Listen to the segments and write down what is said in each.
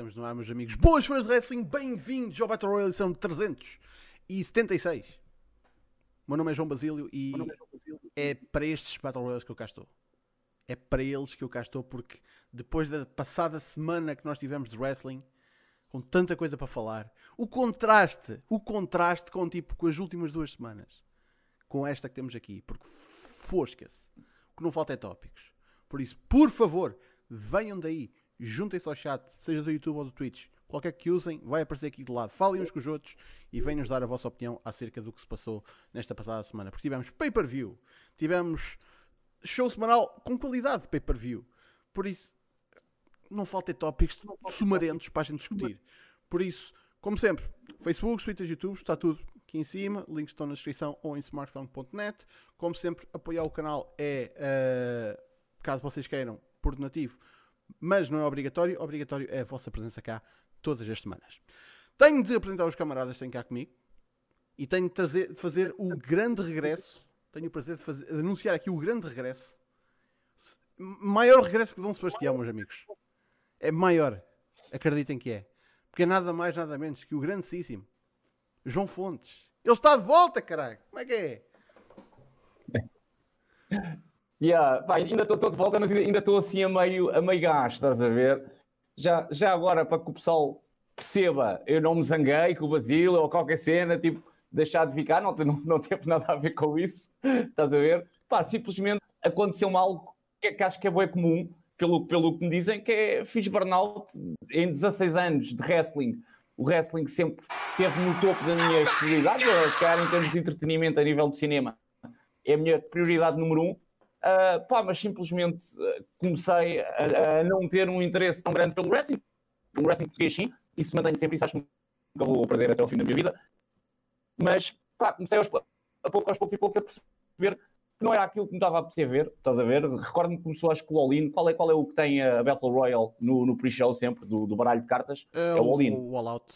estamos no ar, meus amigos. Boas fãs de wrestling, bem-vindos ao Battle Royale, são 376. O meu nome é João Basílio e é para estes Battle Royales que eu cá estou. É para eles que eu cá estou, porque depois da passada semana que nós tivemos de wrestling, com tanta coisa para falar, o contraste, o contraste com tipo com as últimas duas semanas, com esta que temos aqui, porque fosca-se. O que não falta é tópicos. Por isso, por favor, venham daí, juntem-se ao chat, seja do YouTube ou do Twitch, qualquer que usem, vai aparecer aqui de lado. Falem uns com os outros e venham-nos dar a vossa opinião acerca do que se passou nesta passada semana. Porque tivemos pay-per-view, tivemos show semanal com qualidade de pay-per-view. Por isso, não faltem tópicos sumarentos para a gente discutir. Por isso, como sempre, Facebook, Twitter, YouTube, está tudo aqui em cima. Links estão na descrição ou em smartphone.net. Como sempre, apoiar o canal é, uh, caso vocês queiram, por donativo mas não é obrigatório. Obrigatório é a vossa presença cá todas as semanas. Tenho de apresentar os camaradas que têm cá comigo e tenho de, trazer, de fazer o grande regresso. Tenho o prazer de, fazer, de, anunciar aqui o grande regresso. Maior regresso que Dom Sebastião, meus amigos. É maior. Acreditem que é. Porque é nada mais, nada menos que o grandíssimo João Fontes. Ele está de volta, caralho. Como é que é? Yeah, pá, ainda estou de volta, mas ainda estou assim a meio, a meio gás, estás a ver? Já, já agora, para que o pessoal perceba, eu não me zanguei com o Basílio ou qualquer cena, tipo, deixar de ficar, não, não, não teve nada a ver com isso, estás a ver? Pá, simplesmente aconteceu-me algo que, que, acho que é bem comum, pelo, pelo que me dizem, que é fiz burnout em 16 anos de wrestling. O wrestling sempre esteve no topo da minha prioridade, se calhar em termos de entretenimento a nível do cinema, é a minha prioridade número um Uh, pá, mas simplesmente uh, comecei a, a, não ter um interesse tão grande pelo wrestling, pelo wrestling português sim, e se mantém sempre, isso acho que nunca vou perder até ao fim da minha vida. Mas pá, comecei aos, a pouco, aos poucos e poucos a perceber que não era aquilo que me estava a perceber, estás a ver? Recordo-me que começou acho que o All-In, qual é, qual é o que tem a Battle Royale no, no pre-show sempre, do, do, baralho de cartas? É, é o All-In. O All-Out.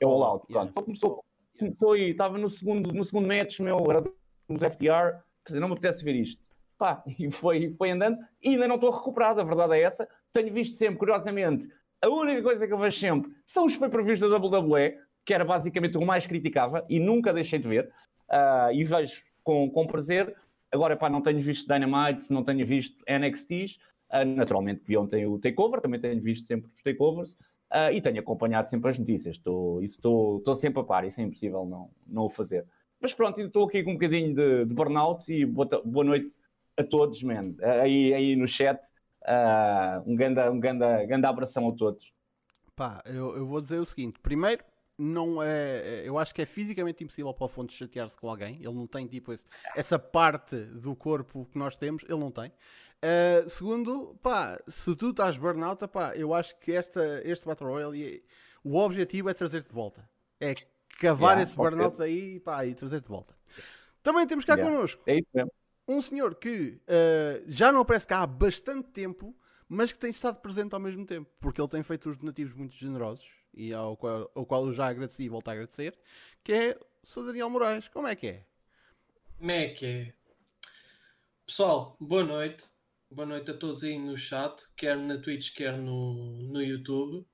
É o All-Out, pronto. Yeah. Então começou, começou aí, estava no segundo, no segundo match, meu, era nos FTR, quer dizer, não me apetece ver isto. Pá, e foi, foi andando, e ainda não estou recuperado, a verdade é essa. Tenho visto sempre, curiosamente, a única coisa que eu vejo sempre são os pay-per-views da WWE, que era basicamente o mais criticava, e nunca deixei de ver, uh, e vejo com, com prazer. Agora, pá, não tenho visto Dynamite, não tenho visto NXTs, uh, naturalmente vi ontem o Takeover, também tenho visto sempre os Takeovers, uh, e tenho acompanhado sempre as notícias, estou, estou, estou sempre a par, isso é impossível não, não o fazer. Mas pronto, estou aqui com um bocadinho de, de burnout e boa, boa noite a todos, man. Aí, aí no chat, uh, um grande um ganda, ganda abração a todos. Pá, eu, eu vou dizer o seguinte: primeiro, não é. Eu acho que é fisicamente impossível para o Fontes chatear-se com alguém. Ele não tem tipo esse, essa parte do corpo que nós temos, ele não tem. Uh, segundo, pá, se tu estás burnout, pá, eu acho que esta, este Battle Royale, o objetivo é trazer-te de volta. É cavar yeah, esse burnout daí pá, e trazer de volta. Também temos cá yeah. connosco é um senhor que uh, já não aparece cá há bastante tempo, mas que tem estado presente ao mesmo tempo, porque ele tem feito os donativos muito generosos e ao qual, ao qual eu já agradeci e volto a agradecer, que é o Sr. Daniel Moraes. Como é que é? Como é que é? Pessoal, boa noite. Boa noite a todos aí no chat, quer na Twitch, quer no, no YouTube.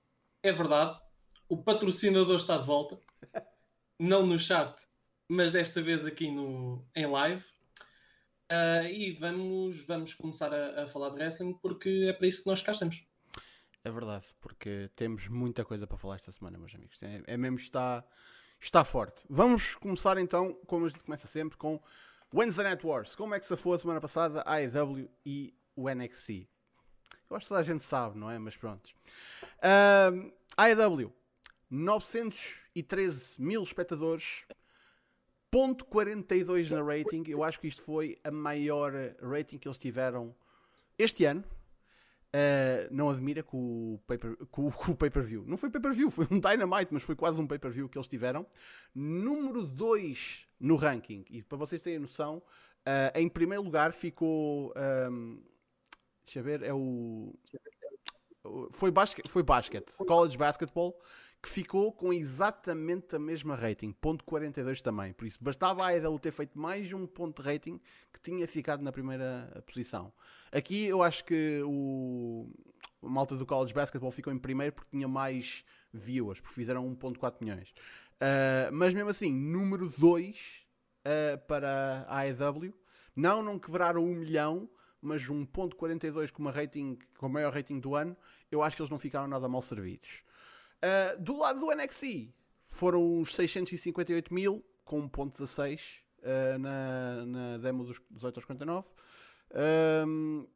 É verdade, o patrocinador está de volta não no chat, mas desta vez aqui no, em live. Uh, e vamos, vamos começar a, a, falar de wrestling porque é para isso que nós cá estamos. É verdade, porque temos muita coisa para falar esta semana, meus amigos. É, é mesmo está, está forte. Vamos começar então, como a gente começa sempre, com Wednesday Night Wars. Como é que se foi a semana passada a AEW e o NXT? Eu acho que toda a gente sabe, não é? Mas pronto. Uh, AEW 913 mil espectadores, ponto 42 na rating. Eu acho que isto foi a maior rating que eles tiveram este ano. Uh, não admira com o pay-per-view. Pay não foi pay-per-view, foi um Dynamite, mas foi quase um pay-per-view que eles tiveram. Número 2 no ranking. E para vocês terem noção, uh, em primeiro lugar ficou. Um, deixa eu ver, é o. Foi basquete, foi basket, college basketball que ficou com exatamente a mesma rating, ponto 42 também. Por isso, bastava a EW ter feito mais um ponto de rating que tinha ficado na primeira posição. Aqui eu acho que o, malta do College Basketball ficou em primeiro porque tinha mais viewers, porque fizeram 1.4 milhões. Uh, mas mesmo assim, número 2 uh, para a AEW. Não, não quebraram um milhão, mas 1.42 com, uma rating, com o maior rating do ano, eu acho que eles não ficaram nada mal servidos. Uh, do lado do NXT, foram os 658 mil, com 1.16 uh, na, na demo dos 18 aos 49. Um,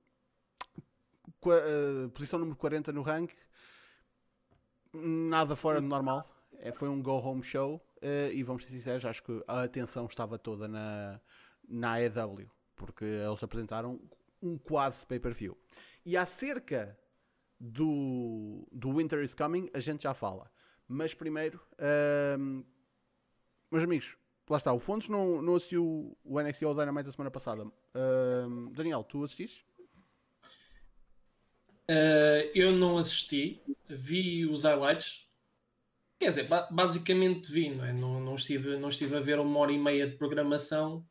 uh, posição número 40 no rank. Nada fora do normal. É, foi um go-home show. Uh, e vamos ser sinceros, acho que a atenção estava toda na, na AEW. Porque eles apresentaram um quase pay-per-view. E acerca do, do Winter is Coming, a gente já fala. Mas primeiro, uh, meus amigos, lá está, o Fontes não, não assistiu o NXT ou Dynamite da semana passada. Uh, Daniel, tu assististe? Uh, eu não assisti, vi os highlights. Quer dizer, ba basicamente vi, não, é? não, não, estive, não estive a ver uma hora e meia de programação,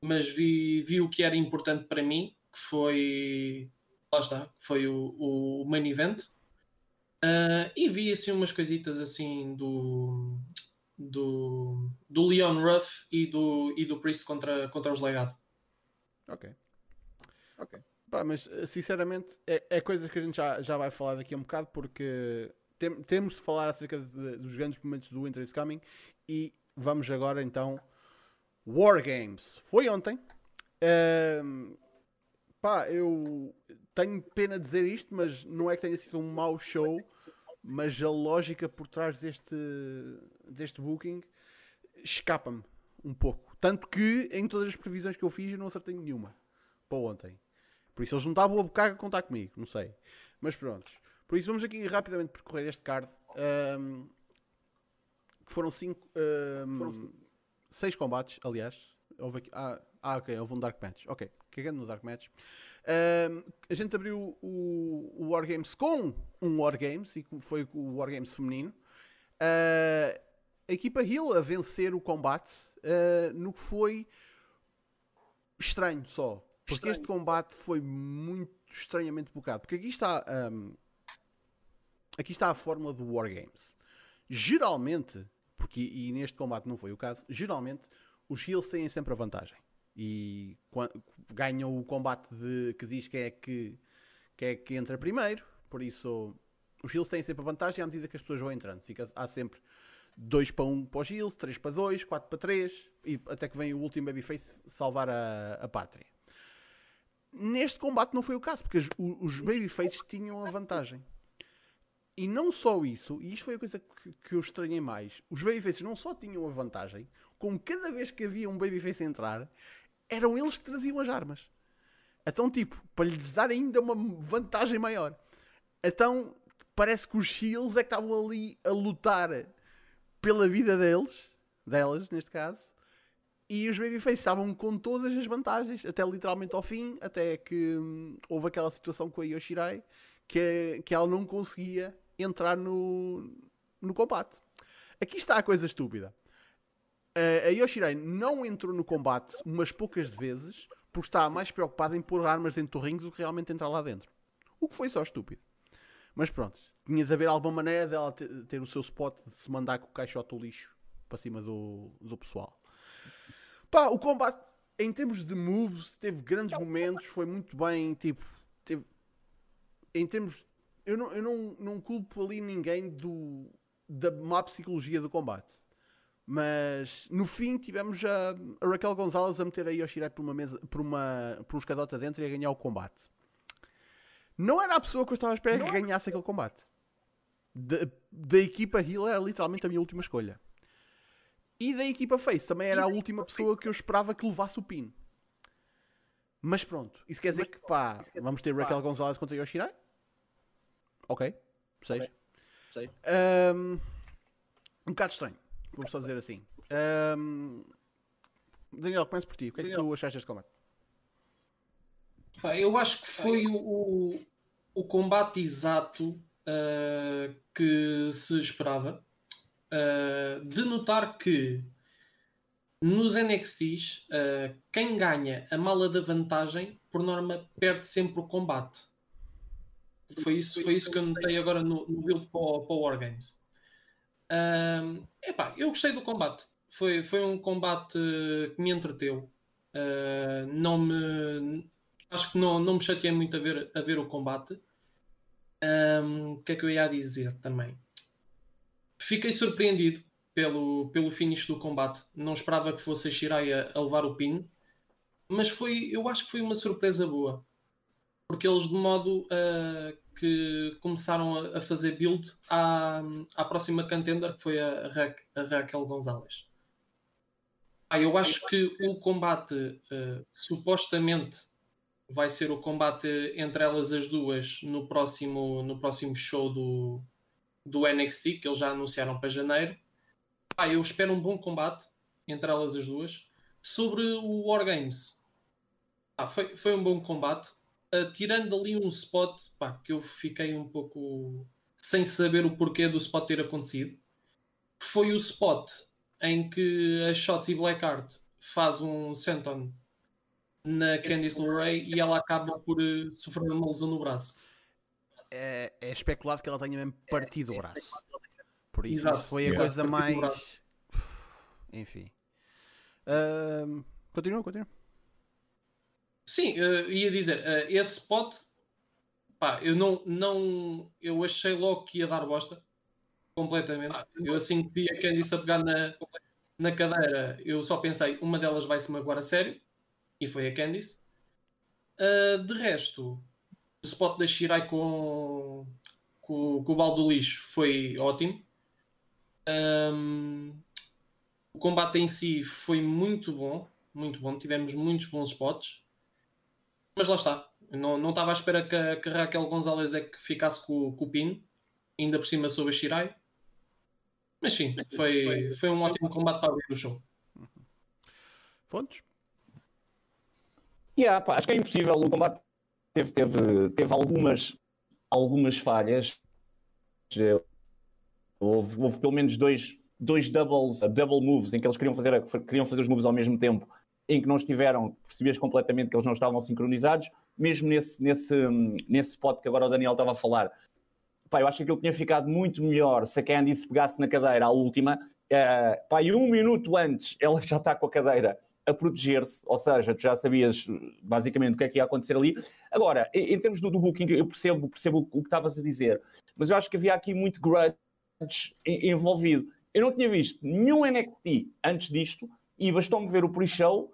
mas vi, vi o que era importante para mim, que foi. Lá está, foi o, o main event. Uh, e vi assim umas coisitas assim do, do, do Leon Ruff e do, e do Priest contra, contra os legados. Ok. Ok. Pá, mas sinceramente é, é coisas que a gente já, já vai falar daqui a um bocado porque tem, temos de falar acerca de, dos grandes momentos do Winter is Coming e vamos agora então War Games. Foi ontem. Uh, pá, eu tenho pena de dizer isto, mas não é que tenha sido um mau show, mas a lógica por trás deste, deste booking escapa-me um pouco. Tanto que em todas as previsões que eu fiz eu não acertei nenhuma para ontem. Por isso eles não estavam a bocar a contar comigo, não sei. Mas pronto. Por isso vamos aqui rapidamente percorrer este card. Um, que foram cinco. Um, foram seis combates, aliás. Houve aqui, ah, ah, ok, houve um Dark Match. Ok, cagando no Dark Match. Um, a gente abriu o, o Wargames com um Wargames e foi o Wargames feminino. Uh, a equipa Hill a vencer o combate uh, no que foi estranho só. Porque estranho. este combate foi muito estranhamente bocado. Porque aqui está, um, aqui está a fórmula do Wargames. Geralmente, porque e neste combate não foi o caso, geralmente os Heels têm sempre a vantagem e ganham o combate de, que diz quem é que, é que entra primeiro. Por isso, os Heels têm sempre a vantagem à medida que as pessoas vão entrando. Fica, há sempre 2 para 1 um para os Heels, 3 para 2, 4 para 3 e até que vem o último Babyface salvar a, a pátria. Neste combate não foi o caso, porque os, os Babyfaces tinham a vantagem. E não só isso, e isto foi a coisa que, que eu estranhei mais: os Babyfaces não só tinham a vantagem, como cada vez que havia um Babyface entrar, eram eles que traziam as armas. Então, tipo, para lhes dar ainda uma vantagem maior. Então, parece que os Shields é que estavam ali a lutar pela vida deles, delas neste caso, e os Babyface estavam com todas as vantagens, até literalmente ao fim, até que hum, houve aquela situação com a Yoshirai que, que ela não conseguia entrar no, no combate. Aqui está a coisa estúpida a Yoshirai não entrou no combate umas poucas vezes porque estava mais preocupada em pôr armas dentro do ringue do que realmente entrar lá dentro. O que foi só estúpido. Mas pronto, tinha de haver alguma maneira dela ter, ter o seu spot de se mandar com o caixote do lixo para cima do, do pessoal. Pá, o combate em termos de moves teve grandes momentos, foi muito bem, tipo, teve, em termos eu não, eu não, não culpo ali ninguém do, da má psicologia do combate. Mas no fim tivemos a, a Raquel Gonzalez a meter a Yoshirai por uma mesa, por, uma, por um escadote adentro e a ganhar o combate. Não era a pessoa que eu estava a esperar que ganhasse aquele combate. Da, da equipa Hill era literalmente a minha última escolha. E da equipa Face também era a última pessoa que eu esperava que levasse o pin. Mas pronto, isso quer dizer que pá, vamos ter Raquel Gonzalez contra Yoshirai? Ok, seja. Sei. Um, um bocado estranho. Vamos só dizer assim. Um... Daniel, começa por ti. O que é que tu achaste deste combate? Eu acho que foi o, o combate exato uh, que se esperava. Uh, de notar que nos NXTs, uh, quem ganha a mala da vantagem, por norma, perde sempre o combate. Foi isso, foi isso que eu notei agora no, no build para o, para o Wargames. Um, epá, eu gostei do combate. Foi, foi um combate que me entreteu. Uh, não me. Acho que não, não me chateei muito a ver, a ver o combate. Um, o que é que eu ia dizer também? Fiquei surpreendido pelo, pelo finish do combate. Não esperava que fosse a Shirai a, a levar o pin, mas foi, eu acho que foi uma surpresa boa. Porque eles, de modo uh, que começaram a, a, fazer build à, à próxima contender, que foi a, a, a Raquel Gonzalez. Ah, eu acho que o combate uh, supostamente vai ser o combate entre elas as duas no próximo, no próximo show do, do NXT, que eles já anunciaram para janeiro. Ah, eu espero um bom combate entre elas as duas. Sobre o Wargames, ah, foi, foi um bom combate. Uh, tirando ali um spot pá, que eu fiquei um pouco sem saber o porquê do spot ter acontecido. Foi o spot em que a Shotzi Blackheart faz um senton na Candice LeRae e ela acaba por uh, sofrer uma lesão no braço. É, é, especulado que ela tenha mesmo partido o braço. Por isso, isso foi a yeah. coisa mais. Enfim. Uh, continua, continua. Sim, uh, ia dizer, uh, esse spot, pá, eu não, não, eu achei logo que ia dar bosta, completamente. Eu assim que vi a Candice a pegar na, na cadeira, eu só pensei, uma delas vai se magoar a sério, e foi a Candice. Uh, de resto, o spot da Shirai com, com, com o balde do lixo foi ótimo. Um, o combate em si foi muito bom, muito bom. Tivemos muitos bons spots. Mas lá está. Não, não estava à espera que a, que Raquel Gonzalez é que ficasse com, com o pin, ainda por cima sobre a Shirai. Mas sim, foi, foi um ótimo combate para abrir o show. Fontes? Yeah, pá, acho que é impossível. O combate teve, teve, teve algumas, algumas falhas. Houve, houve pelo menos dois, dois doubles, double moves em que eles queriam fazer, queriam fazer os moves ao mesmo tempo, em que não estiveram, percebias completamente que eles não estavam sincronizados, mesmo nesse, nesse, nesse spot que agora o Daniel estava a falar. Pá, eu acho que aquilo tinha ficado muito melhor se a Candice pegasse na cadeira à última. Uh, pá, e um minuto antes ela já está com a cadeira a proteger-se, ou seja, tu já sabias basicamente o que é que ia acontecer ali. Agora, em, em termos do, do, booking, eu percebo, percebo o que estavas a dizer, mas eu acho que havia aqui muito grudge envolvido. Eu não tinha visto nenhum NXT antes disto e bastou-me ver o pre-show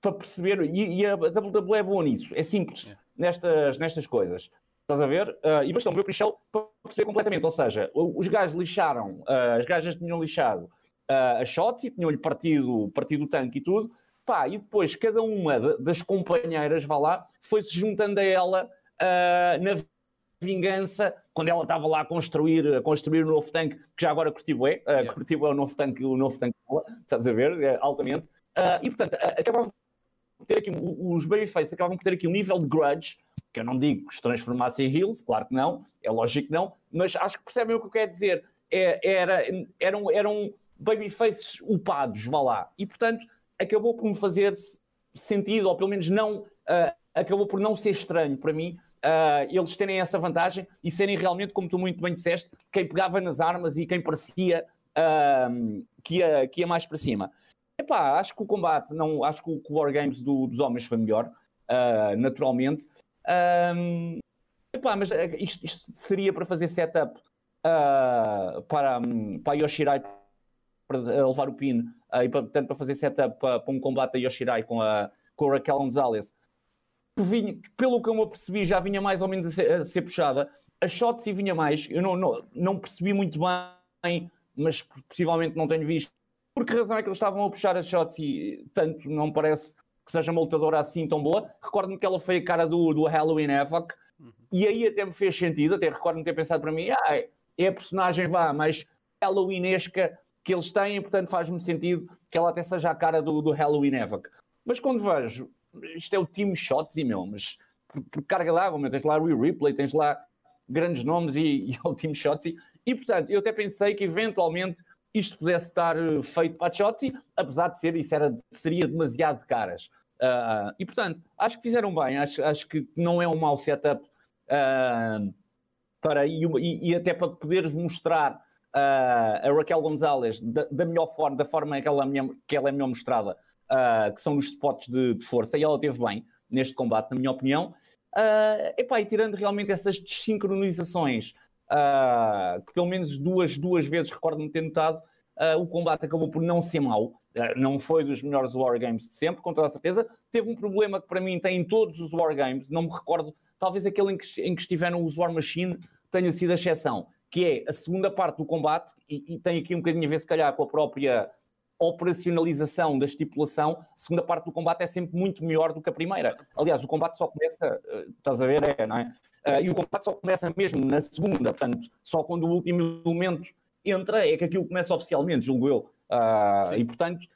para perceber. E, e, a WWE é boa nisso, é simples nestas, nestas coisas. Estás a ver? Uh, e bastou-me ver o pre-show para perceber completamente. Ou seja, os gajos lixaram, uh, as gajas tinham lixado uh, a Shotzi, tinham-lhe partido, partido o tanque e tudo. Pá, e depois cada uma das companheiras, vá lá, foi-se juntando a ela uh, na vingança, quando ela estava lá a construir, a construir o novo tanque, que já agora curtiu é, uh, yeah. curtiu é o novo tanque, o novo tanque dela, estás a ver, é, altamente. Uh, e portanto, acabavam por ter aqui, os Babyface acabavam por ter aqui um nível de grudge, que eu não digo que se transformassem em heels, claro que não, é lógico que não, mas acho que percebem o que eu quero dizer. É, era, eram, eram babyfaces upados, vá lá. E portanto, acabou por me fazer sentido, ou pelo menos não, uh, acabou por não ser estranho para mim uh, eles terem essa vantagem e serem realmente, como tu muito bem disseste, quem pegava nas armas e quem parecia uh, que, ia, que ia mais para cima. Epá, acho que o combate, não, acho que o, que o Wargames do, dos homens foi melhor, uh, naturalmente. Um, epá, mas isto, isto, seria para fazer setup uh, para, para a Yoshirai para levar o pin uh, e para, portanto, para fazer setup para, para um combate da Yoshirai com a, com a Raquel Gonzalez vinha, pelo que eu me apercebi, já vinha mais ou menos a ser, a ser puxada. A Shotzi vinha mais, eu não, não, não percebi muito bem, mas possivelmente não tenho visto. Por que razão é que eles estavam a puxar a Shotzi tanto? Não parece que seja uma lutadora assim tão boa. Recordo-me que ela foi a cara do, do Halloween Havoc uhum. e aí até me fez sentido. Até recordo-me ter pensado para mim, ah, é a personagem vá, mais Halloweenesca que eles têm, portanto faz-me sentido que ela até seja a cara do, do Halloween Havoc. Mas quando vejo isto é o time Shots e meu, mas por, por carga d'água, meu, tens lá o Ripley, tens lá grandes nomes e, e é o time Shotzi. E portanto, eu até pensei que eventualmente isto pudesse estar eh, feito para a Shotzi, apesar de ser, isso era, seria demasiado de caras. Uh, e portanto, acho que fizeram bem, acho, acho que não é um mau setup uh, para, e, e, até para poderes mostrar uh, a Raquel Gonzalez da, da, melhor forma, da forma que ela, é que ela é melhor mostrada, que são nos spots de, de, força, e ela teve bem neste combate, na minha opinião. Epá, e tirando realmente essas desincronizações, que pelo menos duas, duas vezes recordo-me ter notado, uh, o combate acabou por não ser mau. Uh, não foi dos melhores Wargames de sempre, com toda a certeza. Teve um problema que para mim tem em todos os Wargames, não me recordo, talvez aquele em que, em que estiveram os War Machine tenha sido a exceção, que é a segunda parte do combate, e, e tem aqui um bocadinho a ver se calhar com a própria operacionalização da estipulação, a segunda parte do combate é sempre muito melhor do que a primeira. Aliás, o combate só começa, uh, estás a ver, é, não é? Uh, e o combate só começa mesmo na segunda, portanto, só quando o último elemento entra é que aquilo começa oficialmente, julgo eu. Uh, e portanto,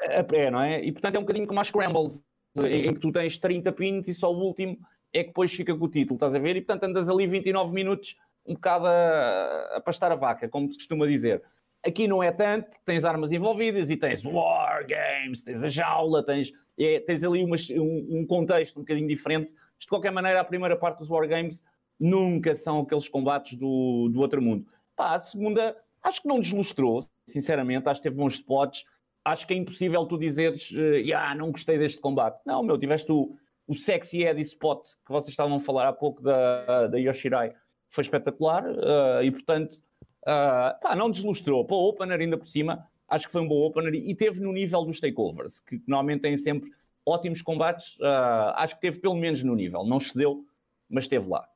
é, não é? E portanto é um bocadinho como as Scrambles, em que tu tens 30 pins e só o último é que depois fica com o título, estás a ver? E portanto andas ali 29 minutos um bocado a, a pastar a vaca, como se costuma dizer. Aqui não é tanto, tens armas envolvidas e tens War Games, tens a jaula, tens, é, tens ali uma, um, um, contexto um bocadinho diferente. De qualquer maneira, a primeira parte dos War Games nunca são aqueles combates do, do outro mundo. Pá, a segunda, acho que não deslustrou, sinceramente, acho que teve bons spots. Acho que é impossível tu dizeres, yeah, não gostei deste combate. Não, meu, tiveste o, o sexy Eddie spot que vocês estavam a falar há pouco da, da Yoshirai, foi espetacular uh, e, portanto, Uh, pá, não deslustrou. Para o opener, ainda por cima, acho que foi um bom opener e teve no nível dos takeovers, que normalmente têm sempre ótimos combates. Uh, acho que teve pelo menos no nível. Não cedeu, mas esteve lá.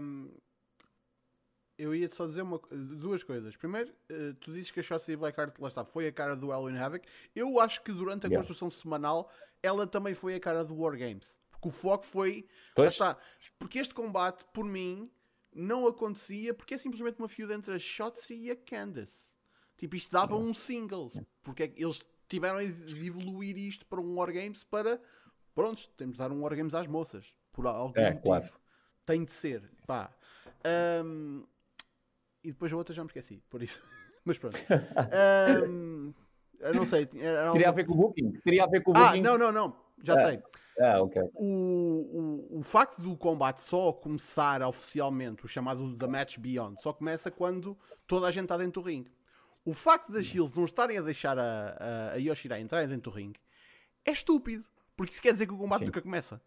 Um, eu ia só dizer uma, duas coisas. Primeiro, uh, tu dizes que a Shotzi Blackheart lá está, foi a cara do Halloween Havoc. Eu acho que durante a yeah. construção semanal ela também foi a cara do War Games. Porque o foco foi. Pois. Lá está. Porque este combate, por mim, não acontecia porque é simplesmente uma feud entre a Shotzi e a Candace. Tipo, isto dava um singles. Porque é eles tiveram de evoluir isto para um Wargames para. Pronto, temos de dar um Wargames às moças. Por algum é, motivo. Claro. Tem de ser. Pá. Um, e depois a outra já me esqueci. Por isso. Mas pronto. Um, eu não sei. Teria a ver com o Booking? Teria a ver com o ah, Booking? Ah, não, não, não. Já é. sei. Ah, ok. O, o, o facto do combate só começar oficialmente, o chamado The Match Beyond, só começa quando toda a gente está dentro do ringue. O facto das Shields não estarem a deixar a, a, a Yoshira entrar dentro do ringue é estúpido. Porque isso quer dizer que o combate Sim. nunca começa.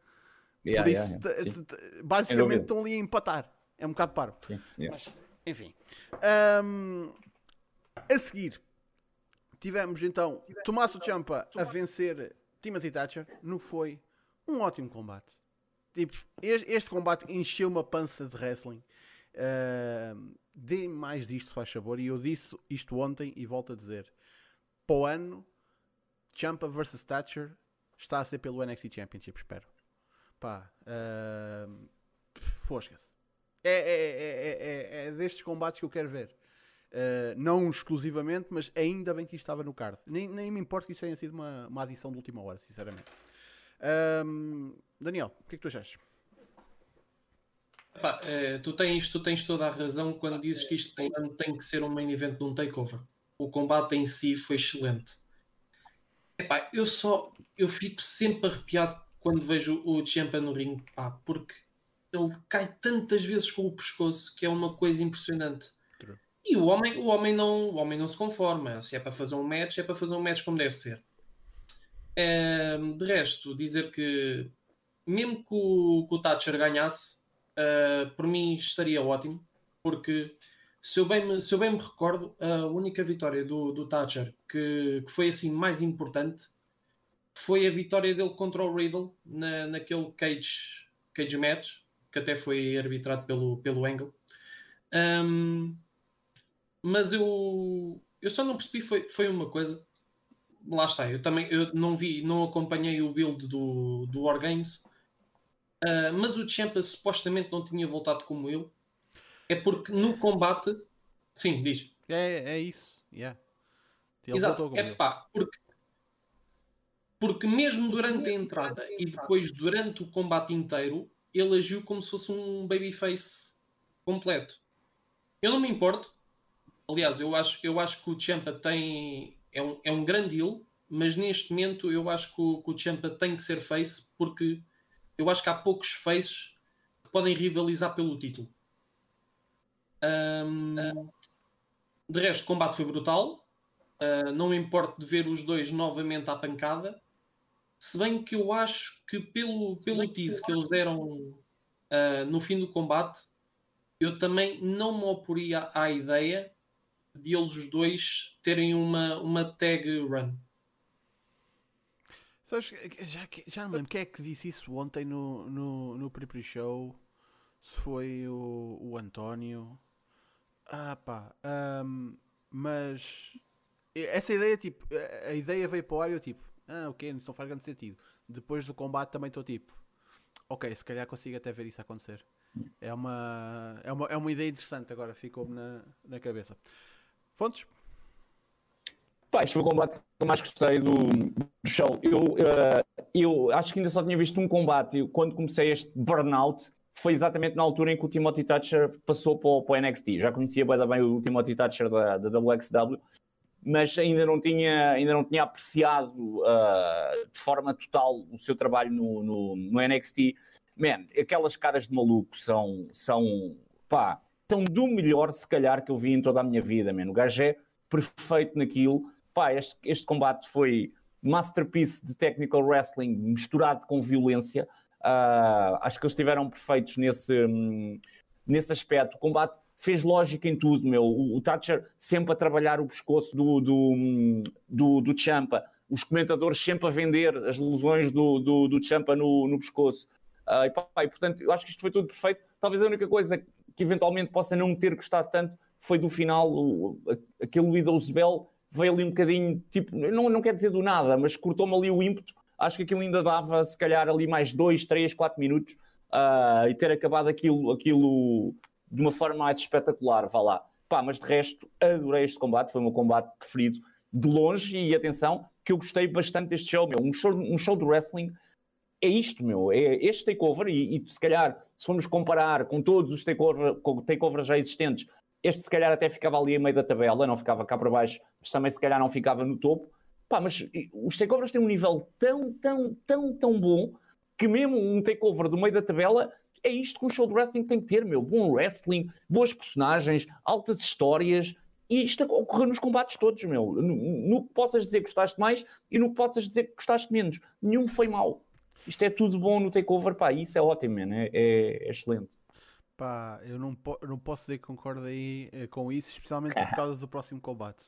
Yeah, Por isso, yeah, yeah. basicamente estão ali a empatar. É um bocado parvo. Mas, enfim. Um, a seguir, tivemos então Tommaso Ciampa a vencer Timothy Thatcher no foi um ótimo combate. Tipo, este, este combate encheu uma pança de wrestling. Uh, dê mais disto, se faz favor. E eu disse isto ontem e volto a dizer: para o ano, Champa vs Thatcher está a ser pelo NXT Championship. Espero. Pá, uh, fosca-se. É, é, é, é, destes combates que eu quero ver. Uh, não exclusivamente, mas ainda bem que isto estava no card. Nem, nem me importa que isto tenha sido uma, uma adição de última hora, sinceramente. Um, Daniel, o que é que tu achas? Epá, é, tu, tens, tu tens toda a razão quando dizes que isto tem, tem que ser um main event de um takeover. O combate em si foi excelente. Epá, eu só eu fico sempre arrepiado quando vejo o Champa no ringue, pá, porque ele cai tantas vezes com o pescoço que é uma coisa impressionante. True. E o homem, o homem não, o homem não se conforma. Se é para fazer um match, é para fazer um match como deve ser de resto, dizer que mesmo que o, que o Thatcher ganhasse, uh, por mim estaria ótimo, porque se eu bem me, se eu bem me recordo, a única vitória do, do Thatcher que, que foi assim mais importante foi a vitória dele contra o Riddle na, naquele cage, cage match, que até foi arbitrado pelo, pelo Angle. Um, mas eu, eu só não percebi foi, foi uma coisa lá está, eu também eu não vi, não acompanhei o build do, do Wargames, uh, mas o Champa supostamente não tinha voltado como eu. É porque no combate, sim, diz. É, é isso, yeah. Ele Exato, é pá, porque, porque mesmo durante a entrada e depois durante o combate inteiro, ele agiu como se fosse um babyface completo. Eu não me importo. Aliás, eu acho, eu acho que o Champa tem é um, é um grande deal, mas neste momento eu acho que o, que o Champa tem que ser face porque eu acho que há poucos faces que podem rivalizar pelo título. Um, de resto, o combate foi brutal. Uh, não me importo de ver os dois novamente à pancada. Se bem que eu acho que pelo, pelo tease que eles deram uh, no fim do combate, eu também não me oporia à ideia de eles os dois terem uma, uma tag run. Sabes, já, já não me lembro quem é que disse isso ontem no, no, no pre show Se foi o, o António. Ah pá. Um, mas essa ideia, tipo, a ideia veio para o ar e eu tipo, ah ok, não faz grande sentido. Depois do combate também estou tipo, ok, se calhar consigo até ver isso acontecer. É uma, é uma, é uma ideia interessante agora, ficou-me na, na cabeça. Fontes? Pá, este foi o combate que mais gostei do, do show. Eu, uh, eu acho que ainda só tinha visto um combate. Quando comecei este burnout, foi exatamente na altura em que o Timothy Thatcher passou para o, para o NXT. Já conhecia bem, bem o Timothy Thatcher da, da WXW, mas ainda não tinha, ainda não tinha apreciado uh, de forma total o seu trabalho no, no, no, NXT. Man, aquelas caras de maluco são, são pá, são do melhor, se calhar, que eu vi em toda a minha vida, man. O gajo é perfeito naquilo pá, este, este combate foi masterpiece de technical wrestling misturado com violência. Uh, acho que eles estiveram perfeitos nesse, um, nesse aspecto. O combate fez lógica em tudo, meu. O, o Thatcher sempre a trabalhar o pescoço do, do, hum, do, do Champa. Os comentadores sempre a vender as lesões do, do, do Champa no, no pescoço. Uh, e, pá, e, portanto, eu acho que isto foi tudo perfeito. Talvez a única coisa que eventualmente possa não ter gostado tanto foi do final, o, aquele Widows Bell veio ali um bocadinho, tipo, não, não quer dizer do nada, mas cortou-me ali o ímpeto. Acho que aquilo ainda dava, se calhar, ali mais 2, 3, 4 minutos uh, e ter acabado aquilo, aquilo de uma forma mais espetacular, vá lá. Pá, mas de resto, adorei este combate, foi o meu combate preferido de longe e atenção, que eu gostei bastante deste show, meu. Um show, um show de wrestling é isto, meu. É este takeover e, e se calhar, se formos comparar com todos os takeover, takeovers já existentes, este se calhar até ficava ali a meio da tabela, não ficava cá para baixo, mas também se calhar não ficava no topo. Pá, mas os takeovers têm um nível tão, tão, tão, tão bom que mesmo um takeover do meio da tabela é isto que um show de wrestling tem que ter, meu. Bom wrestling, boas personagens, altas histórias. E isto ocorreu nos combates todos, meu. No, no, que possas dizer que gostaste mais e no que possas dizer que gostaste menos. Nenhum foi mau. Isto é tudo bom no takeover, pá. Isso é ótimo, man. É, é, é excelente. Pá, eu não, po não posso dizer que concordo aí eh, com isso, especialmente por causa do próximo combate.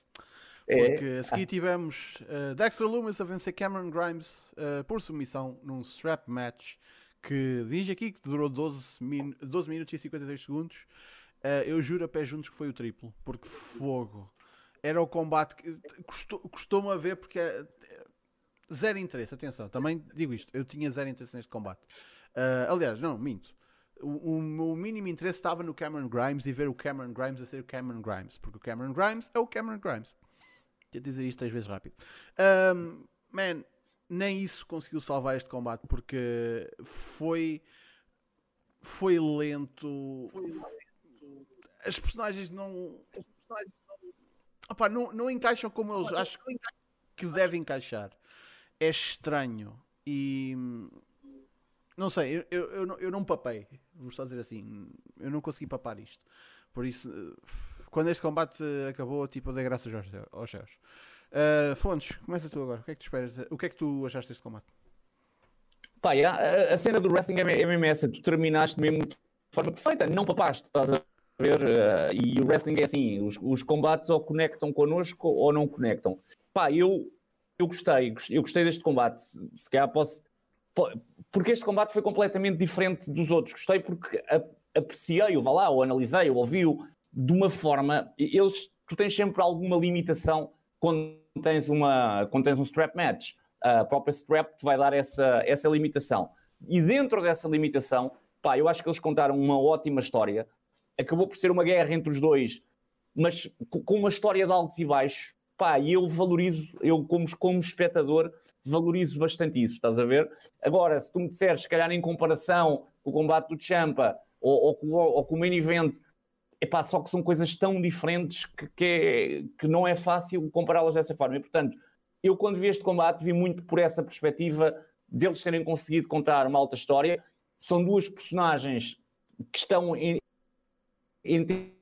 É. Porque a seguir tivemos uh, Dexter Loomis a vencer Cameron Grimes uh, por submissão num strap match que diz aqui que durou 12, min 12 minutos e 53 segundos. Uh, eu juro a pé juntos que foi o triplo, porque fogo. Era o combate que custou-me a ver porque é, zero interesse. Atenção, também digo isto, eu tinha zero interesse neste combate. aliás, não, minto o, o, mínimo interesse estava no Cameron Grimes e ver o Cameron Grimes a ser o Cameron Grimes, porque o Cameron Grimes é o Cameron Grimes. Quer dizer isto três vezes rápido. Um, man, nem isso conseguiu salvar este combate porque foi foi lento. Foi lento. As personagens não. As personagens não, opa, não, não encaixam como eles acham que devem encaixar. É estranho. E não sei, eu, eu, eu, não, eu não papei. Vou só dizer assim, eu não consegui papar isto. Por isso, quando este combate acabou, tipo, eu dei graças aos, céus. Uh, Fontes, começa tu agora. O que é que tu esperas? O que é que tu achaste deste combate? Pá, a, a, cena do wrestling é, é mesmo essa. Tu terminaste mesmo de forma perfeita, não papaste, estás a ver? Uh, e o wrestling é assim: os, os combates ou conectam connosco ou não conectam. Pá, eu, eu gostei, eu gostei deste combate. Se calhar posso porque este combate foi completamente diferente dos outros. Gostei porque apreciei-o, vá lá, ou analisei-o, ouvi-o de uma forma. Eles, tu tens sempre alguma limitação quando tens, uma, quando tens um strap match. A própria strap te vai dar essa, essa limitação. E dentro dessa limitação, pá, eu acho que eles contaram uma ótima história. Acabou por ser uma guerra entre os dois, mas com uma história de altos e baixos. Pá, e eu valorizo, eu como, como espectador, valorizo bastante isso, estás a ver? Agora, se tu me disseres, se calhar em comparação com o combate do Champa ou, ou, com, ou com o main event, só que são coisas tão diferentes que, que, é, que não é fácil compará-las dessa forma. E, portanto, eu quando vi este combate vi muito por essa perspectiva deles terem conseguido contar uma alta história. São duas personagens que estão em, em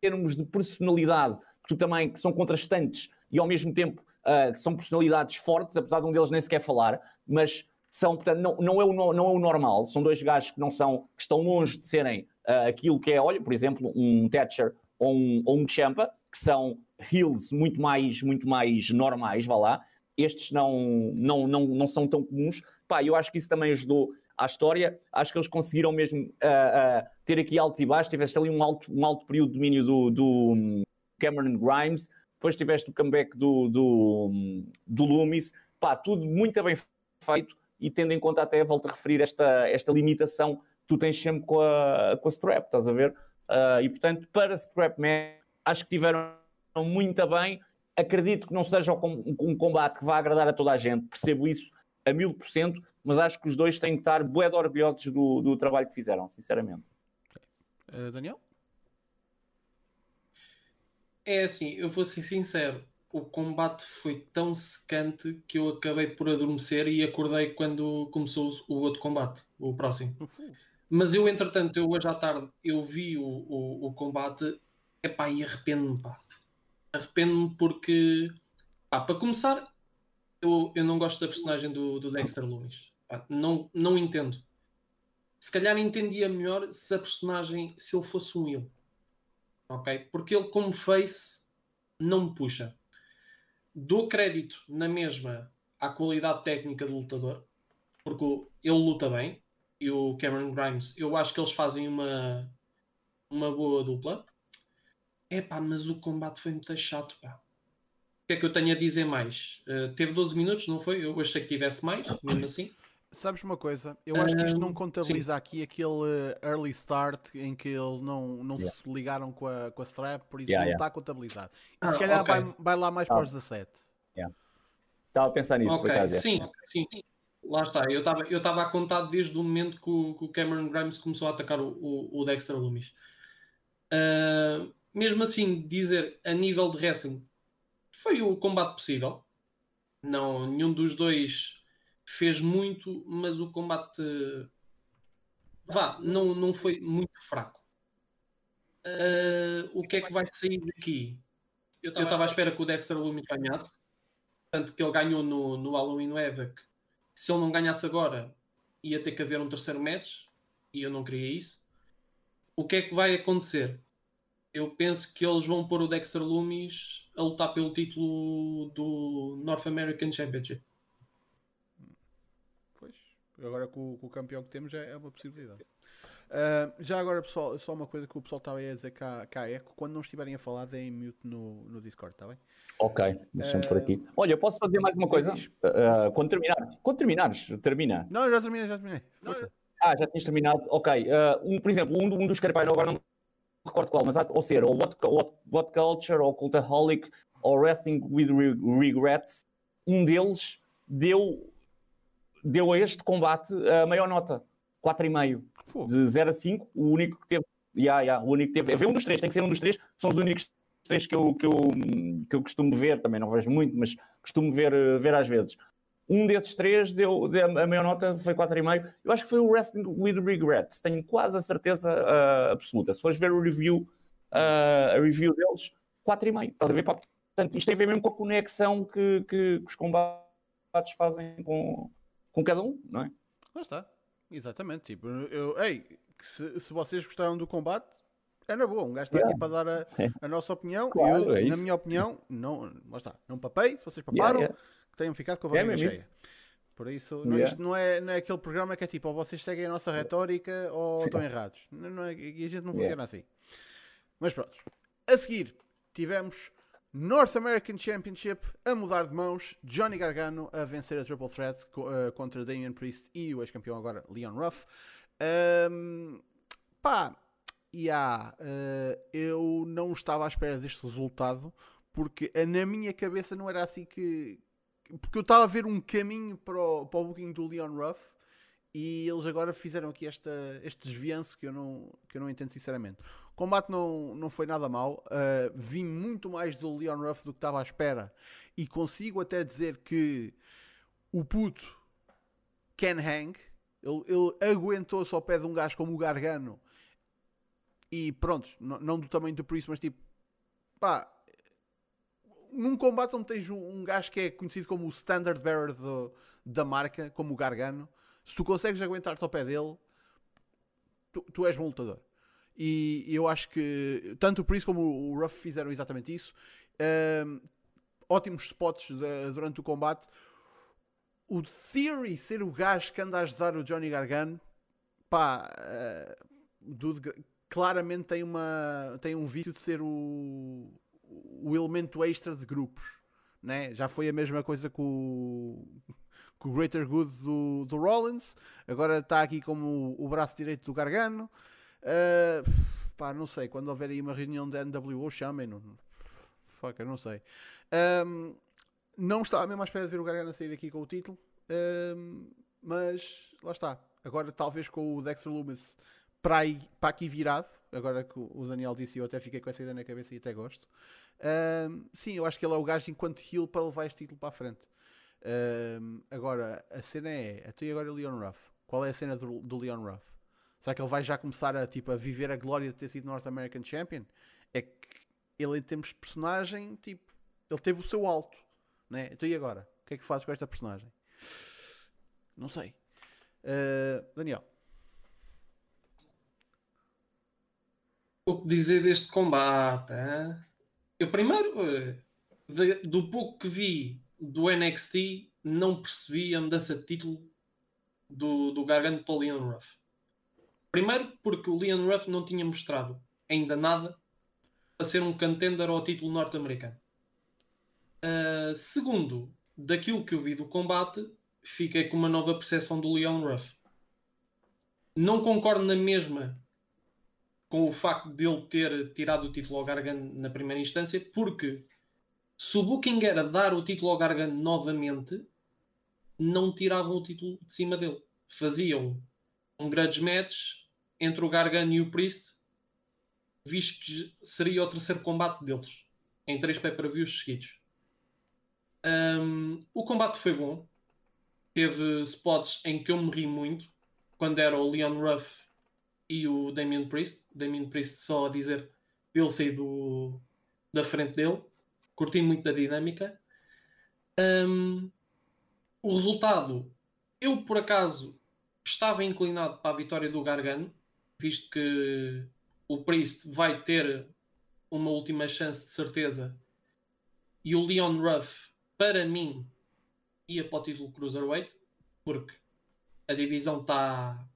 termos de personalidade, que também que são contrastantes e ao mesmo tempo uh, são personalidades fortes, apesar de um deles nem sequer falar, mas são, portanto, não, não, é o, não é o normal. São dois gajos que não são, que estão longe de serem uh, aquilo que é, olha, por exemplo, um Thatcher ou um, ou um Champa, que são heels muito mais, muito mais normais, vá lá. Estes não, não, não, não são tão comuns. Pá, eu acho que isso também ajudou à história. Acho que eles conseguiram mesmo uh, uh, ter aqui altos e baixos. Tiveste ali um alto, um alto período de domínio do, do Cameron Grimes, depois tiveste o comeback do, do, do Loomis. Pá, tudo muito bem feito e tendo em conta até, volto a referir, esta, esta limitação que tu tens sempre com a, com a strap, estás a ver? Uh, e portanto, para strap man, acho que tiveram muito bem. Acredito que não seja um, um combate que vá agradar a toda a gente, percebo isso a mil por cento, mas acho que os dois têm que estar bué orgulhosos do, do trabalho que fizeram, sinceramente. Uh, Daniel? É assim, eu vou ser sincero, o combate foi tão secante que eu acabei por adormecer e acordei quando começou o outro combate, o próximo. Mas eu, entretanto, eu hoje à tarde eu vi o, o, o combate epá, e arrependo-me, pá. Arrependo-me porque, pá, para começar, eu, eu não gosto da personagem do, do Dexter Loomis. Pá, não, não entendo. Se calhar entendia melhor se a personagem, se ele fosse um ele. Ok? Porque ele, como face, não me puxa dou crédito na mesma à qualidade técnica do lutador, porque ele luta bem, e o Cameron Grimes, eu acho que eles fazem uma, uma boa dupla. É pá, mas o combate foi muito chato, pá. O que é que eu tenho a dizer mais? Uh, teve 12 minutos, não foi? Eu achei que tivesse mais, mesmo assim. Sabes uma coisa? Eu acho que isto não contabiliza aqui aquele early start em que eles não, não yeah. se ligaram com a, com a strap, por isso yeah, não está yeah. contabilizado. E ah, se calhar okay. vai, vai, lá mais ah. para os 17. Estava a pensar nisso, okay. por Sim, sim. Lá está. Eu estava eu a contar desde o momento que o, que o, Cameron Grimes começou a atacar o, o, o Dexter Loomis. Uh, mesmo assim, dizer a nível de wrestling foi o combate possível. Não, nenhum dos dois fez muito, mas o combate vá, não, não foi muito fraco. Uh, o que é que vai sair daqui? Eu estava à espera que o Dexter Lumis ganhasse, tanto que ele ganhou no, no Halloween Havoc. Se ele não ganhasse agora, ia ter que haver um terceiro match, e eu não queria isso. O que é que vai acontecer? Eu penso que eles vão pôr o Dexter Loomis a lutar pelo título do North American Championship. Agora com, com o campeão que temos é, é uma possibilidade. Uh, já agora, pessoal, só uma coisa que o pessoal estava a dizer cá, cá eco. Quando não estiverem a falar, deem mute no, no Discord, está bem? Ok, deixa-me uh, por aqui. Olha, posso só dizer mais uma coisa? Uh, quando terminares, quando terminares, termina. Não, já terminei, já terminei. ah, já tinhas terminado. Ok. um, por exemplo, um, um dos Carpaino, agora não me recordo qual, mas há, ou ser, ou what, what, what Culture, ou Cultaholic, ou Wrestling with Regrets, um deles deu deu a este combate a maior nota, 4,5. De 0 a 5, o único que teve. Yeah, yeah, o único que teve. É ver um dos três, tem que ser um dos três, são os únicos três que eu, que eu, que eu costumo ver, também não vejo muito, mas costumo ver, ver às vezes. Um desses três deu, deu a maior nota foi 4,5. Eu acho que foi o Wrestling with Regrets, tenho quase a certeza uh, absoluta. Se fores ver o review, uh, a review deles, 4,5. Estás a ver? Portanto, isto tem a ver mesmo com a conexão que, que, que os combates fazem com, com cada um, não é? Lá está, exatamente. Tipo, eu, ei, se, se vocês gostaram do combate, é na boa. Um gajo está yeah. aqui para dar a, a nossa opinião. Claro, eu, é na minha opinião, não, lá está, não papei. Se vocês paparam, yeah, yeah. que tenham ficado com a barriga cheia. Isso. Por isso, não, isto não é, não é aquele programa que é tipo, ou vocês seguem a nossa retórica ou estão errados. Não, não é, e a gente não funciona assim. Mas pronto. A seguir, tivemos North American Championship a mudar de mãos, Johnny Gargano a vencer a Triple Threat uh, contra Damian Priest e o ex-campeão agora Leon Ruff. Um, pá, yeah, uh, eu não estava à espera deste resultado porque na minha cabeça não era assim que. Porque eu estava a ver um caminho para o, para o booking do Leon Ruff e eles agora fizeram aqui esta, este desvianço que eu, não, que eu não entendo sinceramente. O combate não, não foi nada mal. Uh, vim muito mais do Leon Ruff do que estava à espera. E consigo até dizer que o puto Ken Hang, ele, ele aguentou-se ao pé de um gajo como o Gargano e pronto, não, do tamanho do Priest, mas tipo, pá, num combate onde tens um, um gajo que é conhecido como o standard bearer do, da marca, como o Gargano, se tu consegues aguentar-te ao pé dele, tu, tu és bom lutador. E eu acho que tanto o Priest como o Ruff fizeram exatamente isso. Um, ótimos spots de, durante o combate. O Theory ser o gajo que anda a ajudar o Johnny Gargano, pá, uh, dude, claramente tem, uma, tem um vício de ser o, o elemento extra de grupos. Né? Já foi a mesma coisa com o, com o Greater Good do, do Rollins, agora está aqui como o, o braço direito do Gargano. Uh, pá, não sei, quando houver aí uma reunião da NWO, chamem-no. Fuck, eu não sei. Um, não estava mesmo à espera de ver o Gargano sair aqui com o título, um, mas lá está. Agora, talvez com o Dexter Loomis para, aí, para aqui virado, agora que o Daniel disse, eu até fiquei com essa ideia na cabeça e até gosto. Um, sim, eu acho que ele é o gajo enquanto heel para levar este título para a frente. Um, agora, a cena é, até agora o Leon Ruff. Qual é a cena do, do Leon Ruff? Será que ele vai já começar a, tipo, a viver a glória de ter sido North American Champion? É que ele, em termos de personagem, tipo, ele teve o seu alto, né? Então e agora? O que é que fazes com esta personagem? Não sei. Uh, Daniel. o que dizer deste combate? Hein? Eu primeiro, eh, do pouco que vi do NXT, não percebi a mudança de título do, do Gargano para Ruff. Primeiro porque o Leon Ruff não tinha mostrado ainda nada para ser um contender ao título norte-americano. Uh, segundo, daquilo que eu vi do combate, fiquei com uma nova percepção do Leon Ruff. Não concordo na mesma com o facto de ele ter tirado o título ao Gargano na primeira instância, porque se o Booking era dar o título ao Gargano novamente, não tiravam o título de cima dele. Faziam um grudge match entre o Gargano e o Priest, visto que seria o terceiro combate deles, em três pay-per-views seguidos. Um, o combate foi bom. Teve spots em que eu me ri muito, quando era o Leon Ruff e o Damien Priest. Damien Priest só a dizer ele sair do, da frente dele. Curti muito da dinâmica. Um, o resultado, eu por acaso estava inclinado para a vitória do Gargano, visto que o Priest vai ter uma última chance de certeza. E o Leon Ruff, para mim, ia para o título Cruiserweight, porque a divisão está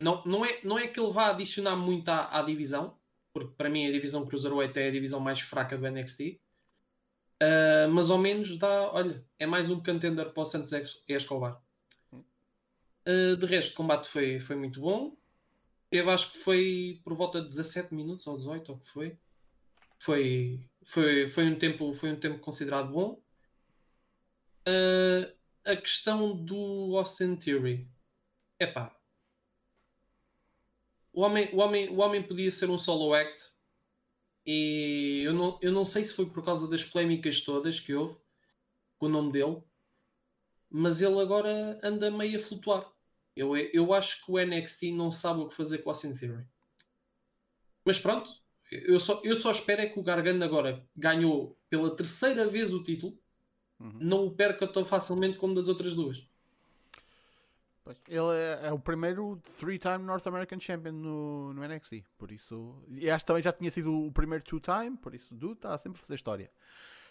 não, não, é, não é que ele vá adicionar muito à, à divisão, porque para mim a divisão Cruiserweight é a divisão mais fraca do NXT. Uh, ah, mas ao menos dá, olha, é mais um contender para o Santos Escobar. Uh, de resto, o combate foi, foi muito bom. Teve, acho que foi por volta de 17 minutos ou 18, ou que foi. Foi, foi, foi, um, tempo, foi um tempo considerado bom. Uh, a questão do Austin Theory. Epá, o homem, o, homem, o homem podia ser um solo act e eu não, eu não sei se foi por causa das polémicas todas que houve com o nome dele, mas ele agora anda meio a flutuar. Eu, eu acho que o NXT não sabe o que fazer com o Austin Theory. Mas pronto, eu só, eu só espero é que o Gargano agora ganhou pela terceira vez o título, uhum. não o perca tão facilmente como das outras duas. Ele é, é o primeiro three-time North American Champion no, no NXT, por isso. E acho que também já tinha sido o primeiro two-time, por isso, Dude está sempre a fazer história.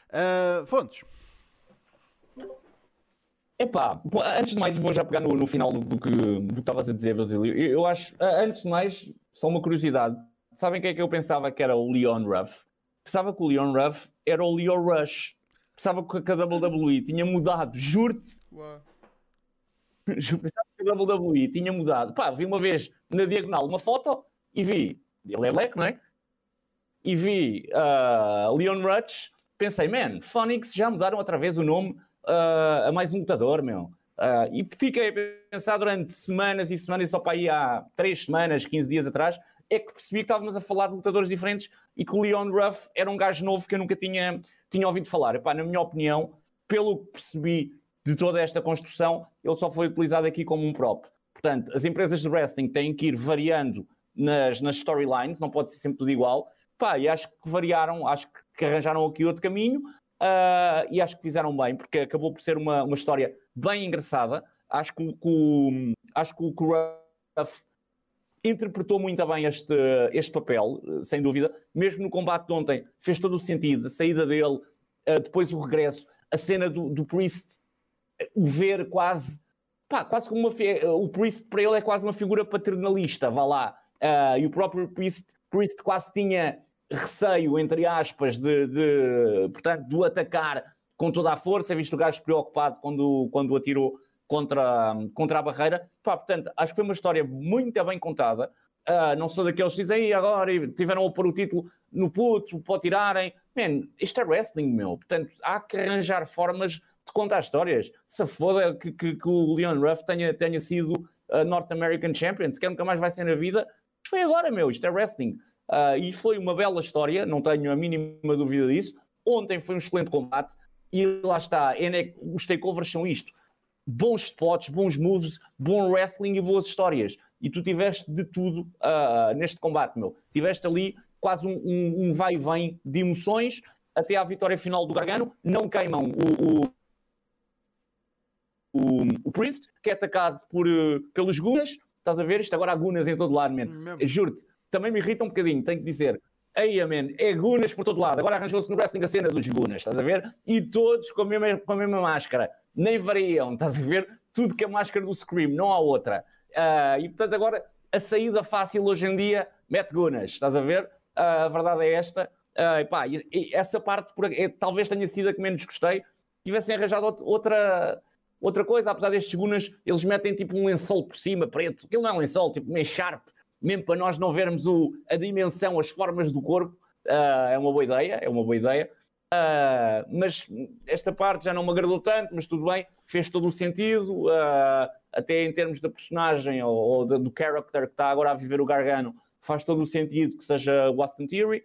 Uh, Fontes. Epá, antes de mais, vou já pegar no, no final do, do, que, do que estavas a dizer, Basílio. Eu, eu acho, antes de mais, só uma curiosidade. Sabem quem é que eu pensava que era o Leon Ruff? Pensava que o Leon Ruff era o Leo Rush. Pensava que a WWE tinha mudado, juro-te. pensava que a WWE tinha mudado. Pá, vi uma vez na diagonal uma foto e vi, ele é black, não é? E vi uh, Leon Rutch, pensei, man, Phoenix já mudaram outra vez o nome uh, a mais um lutador, meu. Uh, e fiquei a pensar durante semanas e semanas, só para aí há 3 semanas, 15 dias atrás, é que percebi que estávamos a falar de lutadores diferentes e que o Leon Ruff era um gajo novo que eu nunca tinha, tinha ouvido falar. Epá, na minha opinião, pelo que percebi de toda esta construção, ele só foi utilizado aqui como um prop. Portanto, as empresas de wrestling têm que ir variando nas, nas storylines, não pode ser sempre tudo igual. Pá, e acho que variaram, acho que arranjaram aqui outro caminho uh, e acho que fizeram bem, porque acabou por ser uma, uma história bem engraçada. Acho que, que, acho que o Ruff interpretou muito bem este, este papel, sem dúvida. Mesmo no combate de ontem, fez todo o sentido. A saída dele, uh, depois o regresso, a cena do, do Priest, o ver quase, pá, quase como uma. O Priest para ele é quase uma figura paternalista, vá lá. Uh, e o próprio Priest, Priest quase tinha receio, entre aspas, de, de, portanto, de atacar com toda a força, visto o gajo preocupado quando, quando o atirou contra, contra a barreira. Pá, portanto, acho que foi uma história muito bem contada. Uh, não sou daqueles que dizem, agora tiveram a pôr o título no puto, pode tirarem. Man, isto é wrestling, meu. Portanto, há que arranjar formas de contar histórias. Se foda que, que, que o Leon Ruff tenha, tenha sido uh, North American Champion, se quer nunca mais vai ser na vida, foi agora, meu. Isto é wrestling. Uh, e foi uma bela história, não tenho a mínima dúvida disso. Ontem foi um excelente combate e lá está. Os takeovers são isto: bons spots, bons moves, bom wrestling e boas histórias. E tu tiveste de tudo uh, neste combate, meu. Tiveste ali quase um, um, um vai e vem de emoções até à vitória final do Gargano. Não queimam o, o o, o, Priest, que é atacado por, uh, pelos Gunas. Estás a ver? Isto agora há Gunas em todo lado, man. Juro-te, também me irrita um bocadinho, tenho que dizer. Aí, man, é Gunas por todo lado. Agora arranjou-se no wrestling a cena dos Gunas, estás a ver? E todos com a mesma, com a mesma máscara. Nem variam, estás a ver? Tudo que a máscara do Scream, não há outra. Uh, e portanto, agora a saída fácil hoje em dia mete Gunas, estás a ver? Uh, a verdade é esta. Uh, pá, e, e essa parte por, é, talvez tenha sido a que menos gostei. Tivessem arranjado outra, outra coisa, apesar destes Gunas, eles metem tipo um lençol por cima, preto. Aquilo não é um lençol, tipo meio sharp mesmo para nós não vermos o, a dimensão, as formas do corpo, uh, é uma boa ideia, é uma boa ideia. Uh, mas esta parte já não me agradou tanto, mas tudo bem, fez todo o sentido, uh, até em termos da personagem ou, ou do, character que está agora a viver o Gargano, faz todo o sentido que seja o Austin Theory,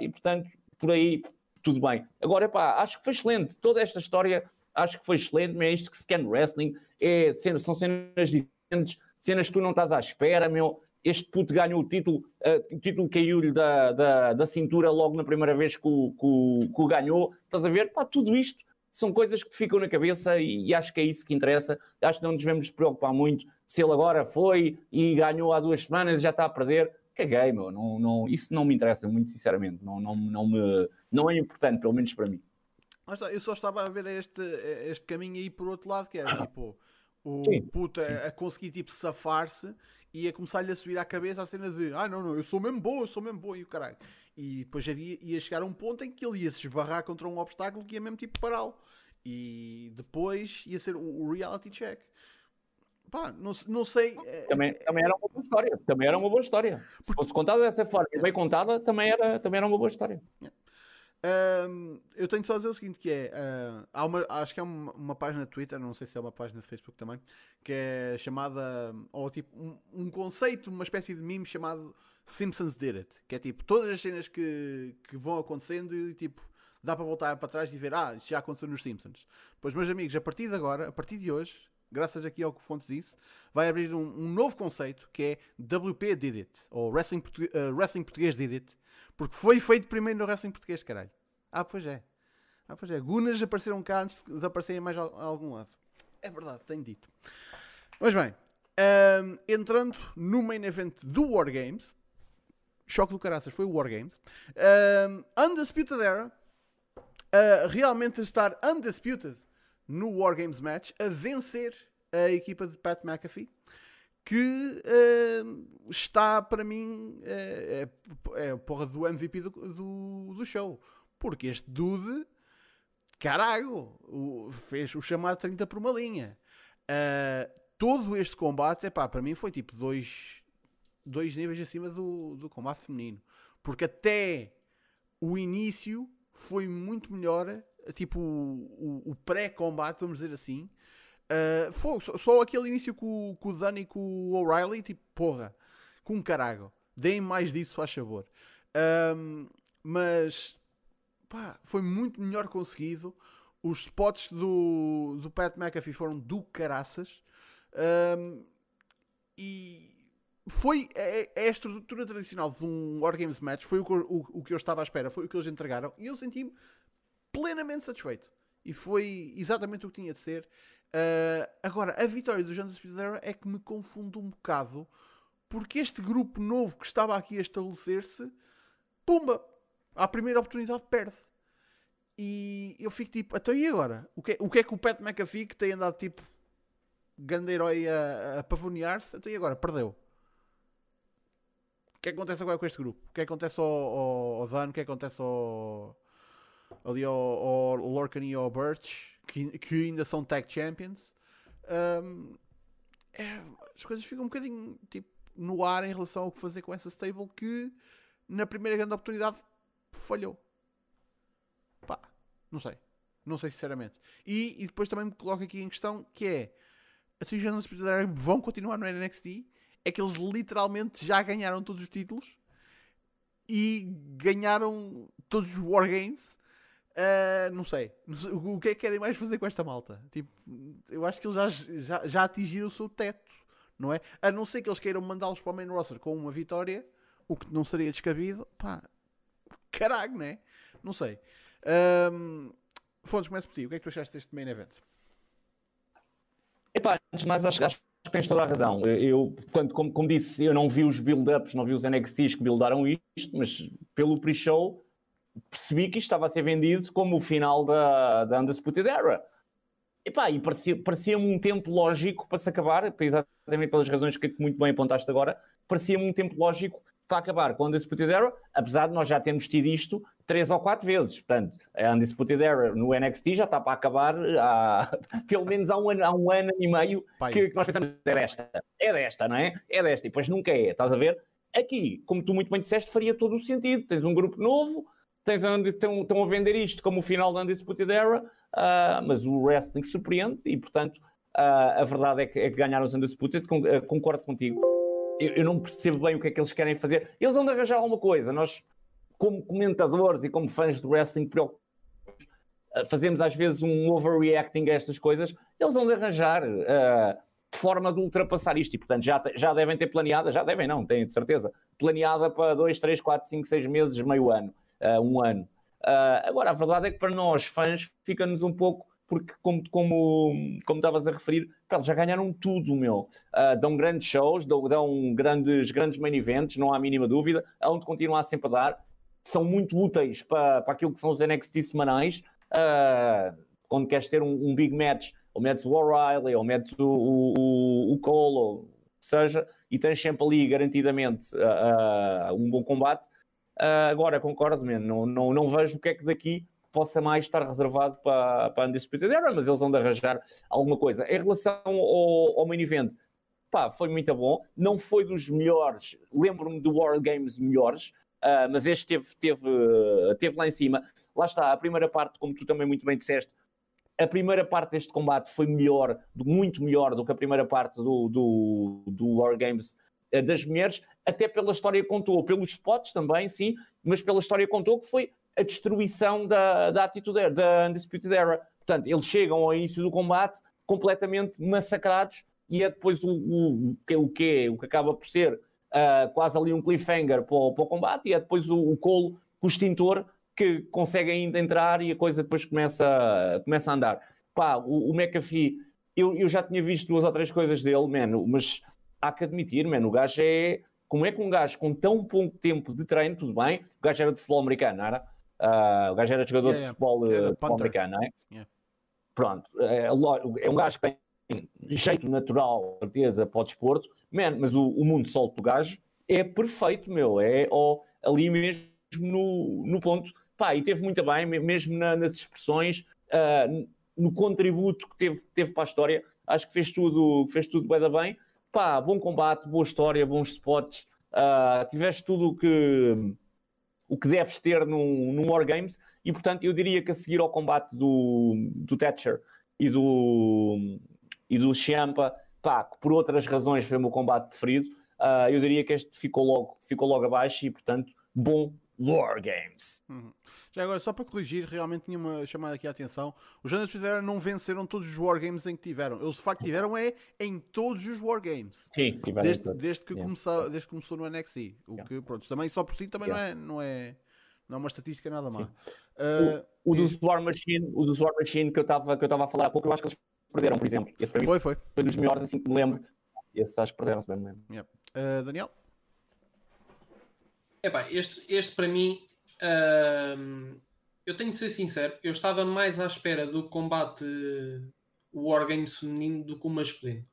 e portanto, por aí, tudo bem. Agora, epá, acho que foi excelente, toda esta história acho que foi excelente, mas é isto que se no wrestling, é, são cenas diferentes, cenas que tu não estás à espera, meu, este puto ganhou o título, uh, o título caiu-lhe da, da, da, cintura logo na primeira vez que o, que, que o ganhou. Estás a ver? Pá, tudo isto são coisas que ficam na cabeça e, e, acho que é isso que interessa. Acho que não nos devemos preocupar muito se ele agora foi e ganhou há duas semanas e já está a perder. Caguei, meu. Não, não, isso não me interessa, muito sinceramente. Não, não, não, me, não é importante, pelo menos para mim. Eu só estava a ver este, este caminho aí por outro lado, que é tipo o sim, puto sim. A, conseguir tipo safar-se e a começar-lhe a subir à cabeça a cena de ah não, não, eu sou mesmo bom, eu sou mesmo bom e o caralho. E depois havia, ia chegar a um ponto em que ele ia se esbarrar contra um obstáculo que ia mesmo tipo pará-lo. E depois ia ser o, reality check. Pá, não, não sei. É, também, é, também era uma boa história. Também era uma boa história. Se fosse contada dessa forma e bem contada, também era, também era uma boa história. Yeah eu tenho só a dizer o seguinte: que é, uh, há uma, acho que é uma, uma, página de Twitter, não sei se é uma página de Facebook também, que é chamada, ou tipo, um, um, conceito, uma espécie de meme chamado Simpsons Did It, que é tipo, todas as cenas que, que vão acontecendo e tipo, dá para voltar para trás e ver, ah, isto já aconteceu nos Simpsons. Pois, meus amigos, a partir de agora, a partir de hoje, graças aqui ao que o Fonte disse, vai abrir um, um, novo conceito que é WP Did It, ou Wrestling, uh, Wrestling Português Did It, porque foi feito primeiro no wrestling português, caralho. Ah, pois é. Ah, pois é. Gunas apareceram cá antes de aparecerem mais a, algum lado. É verdade, tenho dito. Mas bem, um, entrando no main event do War Games, choque do caraças foi o War Games, um, Undisputed Era, uh, realmente estar undisputed no War Games match, a vencer a equipa de Pat McAfee que uh, está para mim é, é, é a porra do MVP do, do, do, show. Porque este dude, caralho, o, fez o chamado 30 por uma linha. Uh, todo este combate, epá, para mim foi tipo dois, dois níveis acima do, do combate feminino. Porque até o início foi muito melhor, tipo o, o pré-combate, vamos dizer assim, Uh, foi só, só, aquele início com, com o Dani e com o O'Reilly, tipo, porra, com carago. Deem mais disso, faz favor. Um, mas, pá, foi muito melhor conseguido. Os spots do, do Pat McAfee foram do caraças. Um, e, foi é, é, a estrutura tradicional de um Wargames match, foi o, o, o, que eu estava à espera, foi o que eles entregaram e eu senti-me plenamente satisfeito. E foi exatamente o que tinha de ser. Uh, agora, a vitória do Jandas Era é que me confunde um bocado, porque este grupo novo que estava aqui a estabelecer-se, pumba, à primeira oportunidade perde. E eu fico tipo, até então e agora? O que, é, o que é que o Pat McAfee, que tem andado tipo grande herói a, a pavonear-se, até então e agora? Perdeu. O que é que acontece agora com este grupo? O que é que acontece ao, ao, ao Dan? O que é que acontece ao, ali ao, ao Lorcan e ao Birch? Que, que ainda são tag champions. Um, é, as coisas ficam um bocadinho tipo, no ar em relação ao que fazer com essa stable que na primeira grande oportunidade falhou. Pá, não sei. Não sei sinceramente. E, e depois também me coloco aqui em questão que é a Suggestions vão continuar no NXT. É que eles literalmente já ganharam todos os títulos e ganharam todos os Wargames. Uh, não, sei. O que é que querem mais fazer com esta malta? Tipo, eu acho que eles já, já, já atingiram o seu teto, não é? A não ser que eles queiram mandá-los para o main roster com uma vitória, o que não seria descabido. Pá, caralho, não é? Não sei. Um, Fontes, começa por ti. O que é que tu achaste deste main event? Epá, antes de mais, acho, acho que tens toda a razão. Eu, portanto, como, como disse, eu não vi os build-ups, não vi os NXTs que buildaram isto, mas pelo pre-show percebi que isto estava a ser vendido como o final da, da Undisputed Era. Epá, e parecia-me parecia um tempo lógico para se acabar, exatamente pelas razões que muito bem apontaste agora, parecia-me um tempo lógico para acabar com a Undisputed Era, apesar de nós já termos tido isto três ou quatro vezes. Portanto, a Undisputed Era no NXT já está para acabar há pelo menos há um ano, há um ano e meio que, que, nós pensamos é desta, é desta, não é? É desta, e depois nunca é, estás a ver? Aqui, como tu muito bem disseste, faria todo o sentido. Tens um grupo novo, tens a, estão, estão a vender isto como o final da Undisputed Era, uh, mas o wrestling surpreende e, portanto, uh, a verdade é que, é que ganharam os Undisputed, con, uh, concordo contigo eu, eu, não percebo bem o que é que eles querem fazer. Eles vão arranjar alguma coisa. Nós, como comentadores e como fãs do wrestling, eh, fazemos às vezes um overreacting a estas coisas. Eles vão arranjar forma de ultrapassar isto e, portanto, já, já devem ter planeada, já devem, não, tenho de certeza, planeada para 2, 3, 4, 5, 6 meses, meio ano, uh, um ano. Uh, agora, a verdade é que para nós, fãs, fica-nos um pouco porque, como, como, como estavas a referir, eles já ganharam tudo, meu. Uh, dão grandes shows, dão, dão, grandes, grandes main events, não há mínima dúvida, onde continuar sempre a dar. São muito úteis para, para aquilo que são os NXT semanais. Uh, quando queres ter um, um, big match, ou metes o O'Reilly, ou metes o, o, o Cole, ou seja, e tens sempre ali garantidamente uh, um bom combate. Agora, concordo, man, não, não, não vejo o que é que daqui possa mais estar reservado para, para a Undisputed Era, mas eles vão de arranjar alguma coisa. Em relação ao, ao main event, pá, foi muito bom. Não foi dos melhores, lembro-me do War Games melhores, uh, mas este teve, teve, teve lá em cima. Lá está, a primeira parte, como tu também muito bem disseste, a primeira parte deste combate foi melhor, muito melhor do que a primeira parte do, do, do War Games uh, das mulheres, até pela história que contou, pelos spots também, sim, mas pela história que contou, que foi a destruição da, da atitude da Undisputed Era. Portanto, eles chegam ao início do combate completamente massacrados e é depois o, o, o, que, o que acaba por ser uh, quase ali um cliffhanger para o, para o combate e é depois o, o Cole com o extintor que consegue ainda entrar e a coisa depois começa, começa a andar. Pá, o, o McAfee, eu, eu já tinha visto duas ou três coisas dele, mano, mas há que admitir, mano, o gajo é... Como é que um gajo com tão pouco tempo de treino, tudo bem, o gajo era de futebol americano, não era? Uh, o gajo era jogador yeah, de futebol, yeah. futebol americano, não é? Yeah. Pronto, é, é, um gajo que tem jeito natural, certeza, para o desporto, man, mas o, o mundo solto do gajo é perfeito, meu, é ó, ali mesmo no, no ponto. Pá, e teve muito bem, mesmo na, nas expressões, uh, no contributo que teve, teve para a história, acho que fez tudo, fez tudo bem, bem. Pá, bom combate, boa história, bons spots, uh, tiveste tudo o que o que deves ter num, num Wargames, e portanto eu diria que a seguir ao combate do, do Thatcher e do, e do Chiampa, pá, que por outras razões foi o meu combate preferido, uh, eu diria que este ficou logo, ficou logo abaixo e portanto bom War Games. Uhum. Já agora, só para corrigir, realmente tinha uma chamada aqui a atenção. Os Jonas Fizeram não venceram todos os Wargames em que tiveram. Eles de facto tiveram é em todos os Wargames. Sim, tiveram Desde, desde, que Yeah. começou, desde que começou no NXT. O Yeah. que, pronto, também só por si também Yeah. não, é, não, é, não é uma estatística nada má. Uh, O do diz- War Machine, o do War Machine que eu estava que eu estava a falar há pouco, eu acho que eles perderam, por exemplo. Esse para mim foi, foi. foi dos melhores, assim que me lembro. Esse acho que perderam, se bem me lembro. Uh, Daniel? Epá, este, este para mim, eu tenho de ser sincero, eu estava mais à espera do combate Wargames feminino do que o masculino.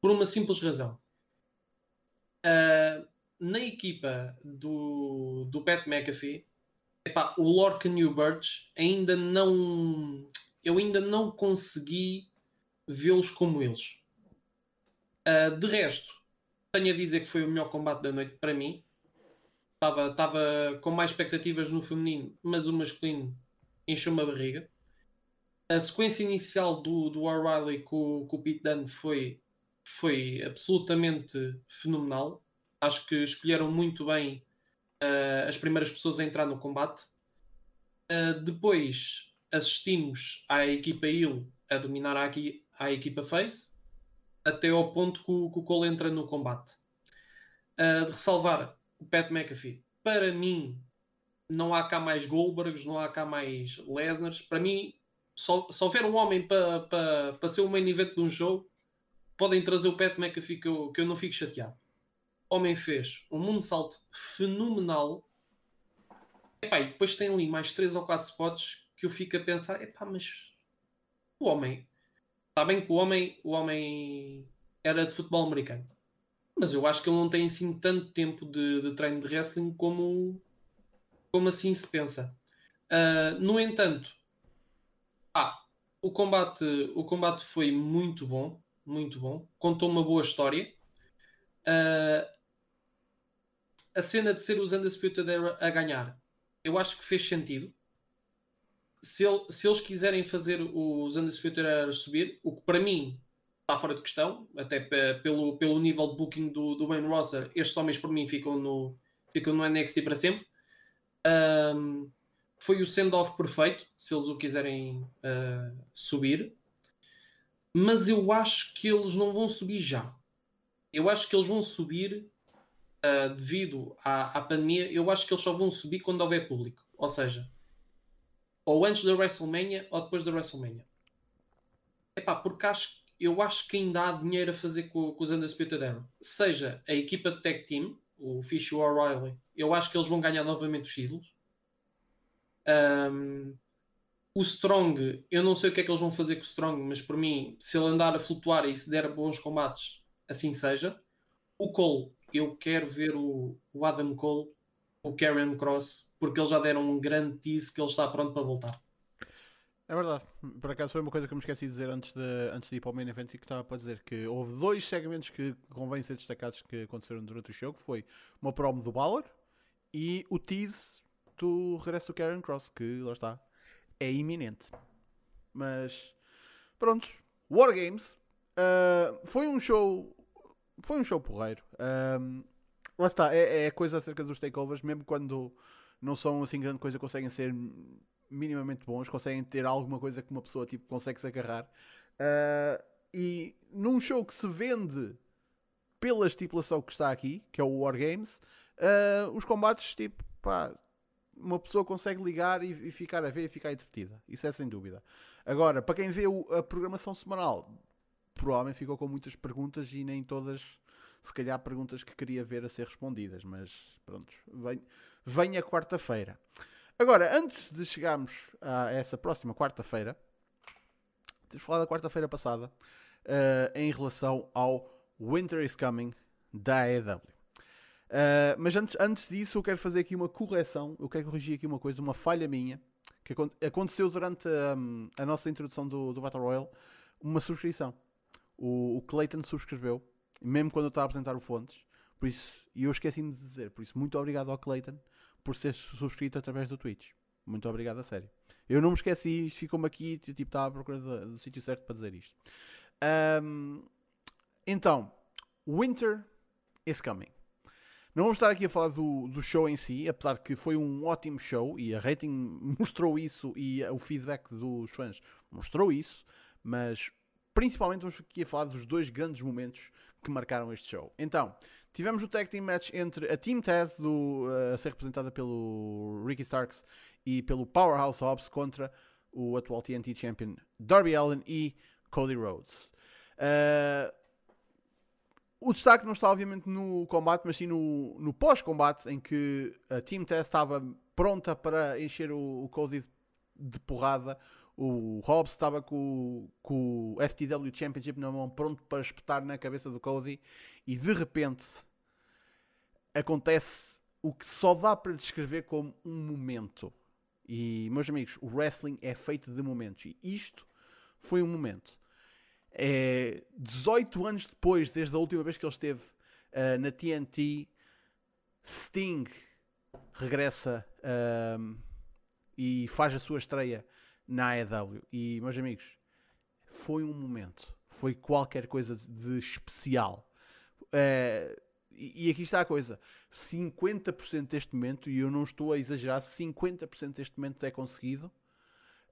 Por uma simples razão. Ah, na equipa do, do Pat McAfee, epá, o Lorcan o Birch ainda não. Eu ainda não consegui vê-los como eles. Ah, de resto, tenho a dizer que foi o melhor combate da noite para mim. Estava, estava com mais expectativas no feminino, mas o masculino encheu-me a barriga. A sequência inicial do, do O'Reilly com, com o Pete Dunne foi, foi absolutamente fenomenal. Acho que escolheram muito bem uh, as primeiras pessoas a entrar no combate. Uh, depois assistimos à equipa Hill a dominar a, a equipa Face, até ao ponto que o, que o Cole entra no combate. Uh, de ressalvar o Pat McAfee. Para mim, não há cá mais Goldbergs, não há cá mais Lesnars. Para mim, só, se houver um homem para pa, pa ser o main event de um show, podem trazer o Pat McAfee que eu, que eu não fico chateado. Homem fez um moonsault fenomenal. Epá, e depois tem ali mais 3 ou 4 spots que eu fico a pensar, epá, mas o homem, está bem que o homem, o homem era de futebol americano, mas eu acho que ele não tem assim tanto tempo de, de treino de wrestling como, como assim se pensa. Ah, no entanto, ah, o combate, o combate foi muito bom, muito bom. Contou uma boa história. Ah, a cena de ser os Undisputed Era a ganhar, eu acho que fez sentido. Se, ele- se eles quiserem fazer os Undisputed Era subir, o que para mim está fora de questão, até pe- pelo, pelo nível de booking do, do Wayne Roster, estes homens por mim ficam no, ficam no NXT para sempre. Ahm, foi o send-off perfeito, se eles o quiserem ah, subir. Mas eu acho que eles não vão subir já. Eu acho que eles vão subir ah, devido à, à pandemia. Eu acho que eles só vão subir quando houver público. Ou seja, ou antes da WrestleMania ou depois da WrestleMania. Epá, porque acho, eu acho que ainda há dinheiro a fazer com, com os Undisputed Era. Seja a equipa de tag team, o Fish e o O'Reilly, eu acho que eles vão ganhar novamente os títulos. Um, o Strong, eu não sei o que é que eles vão fazer com o Strong, mas por mim, se ele andar a flutuar e se der bons combates, assim seja. O Cole, eu quero ver o, o Adam Cole, o Karen Cross, porque eles já deram um grande tease que ele está pronto para voltar. É verdade. Por acaso foi uma coisa que eu me esqueci de dizer antes de, antes de ir para o main event e que estava para dizer que houve dois segmentos que convém ser destacados que aconteceram durante o show, que foi uma promo do Balor e o tease do regresso do Karen Cross, que lá está, é iminente. Mas pronto, War Games ah, foi um show foi um show porreiro. Ahm, lá está, é, é coisa acerca dos takeovers, mesmo quando não são assim grande coisa, conseguem ser minimamente bons, conseguem ter alguma coisa que uma pessoa tipo, consegue se agarrar. Ah, e num show que se vende pela estipulação que está aqui, que é o War Games, ah, os combates, tipo, pá, uma pessoa consegue ligar e, e ficar a ver e ficar entretida. Isso é sem dúvida. Agora, para quem vê o- a programação semanal, provavelmente ficou com muitas perguntas e nem todas, se calhar, perguntas que queria ver a ser respondidas. Mas pronto, vem, vem a quarta-feira. Agora, antes de chegarmos a essa próxima quarta-feira, temos falado da quarta-feira passada eh, em relação ao Winter is Coming da AEW. Uh, mas antes, antes disso, eu quero fazer aqui uma correção. Eu quero corrigir aqui uma coisa, uma falha minha que acon- aconteceu durante um, a nossa introdução do, do Battle Royale. Uma subscrição. O, o Clayton subscreveu, mesmo quando eu estava a apresentar o Fontes. Por isso, e eu esqueci-me de dizer. Por isso, muito obrigado ao Clayton por ser subscrito através do Twitch. Muito obrigado a sério. Eu não me esqueci, ficou-me aqui, tipo, estava à procura do, do sítio certo para dizer isto. Um, então, Winter is coming. Não vamos estar aqui a falar do, do show em si, apesar de que foi um ótimo show e a rating mostrou isso e o feedback dos fãs mostrou isso, mas principalmente vamos aqui a falar dos dois grandes momentos que marcaram este show. Então, tivemos o tag team match entre a Team Taz, do, uh, a ser representada pelo Ricky Starks e pelo Powerhouse Hobbs, contra o atual TNT Champion Darby Allin e Cody Rhodes. Uh, o destaque não está, obviamente, no combate, mas sim no, no pós-combate, em que a Team Test estava pronta para encher o, o Cody de porrada. O Hobbs estava com, com, o FTW Championship na mão, pronto para espetar na cabeça do Cody. E de repente acontece o que só dá para descrever como um momento. E, meus amigos, o wrestling é feito de momentos. E isto foi um momento. É, 18 anos depois, desde a última vez que ele esteve uh, na TNT, Sting regressa uh, e faz a sua estreia na AEW. E, meus amigos, foi um momento, foi qualquer coisa de especial. Uh, e aqui está a coisa: 50% deste momento, e eu não estou a exagerar, 50% deste momento é conseguido.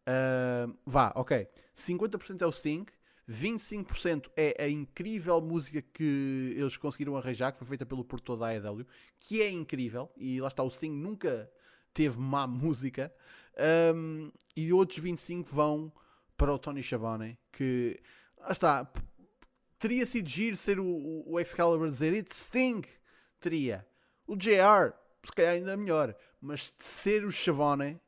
Uh, vá, ok. 50% é o Sting, 25% é a incrível música que eles conseguiram arranjar, que foi feita pelo produtor da AEW, que é incrível, e lá está, o Sting nunca teve má música, um, e outros 25 vão para o Tony Schiavone, que, lá está, teria sido giro ser o, o Excalibur dizer Sting, teria. O JR, se calhar ainda melhor, mas ser o Schiavone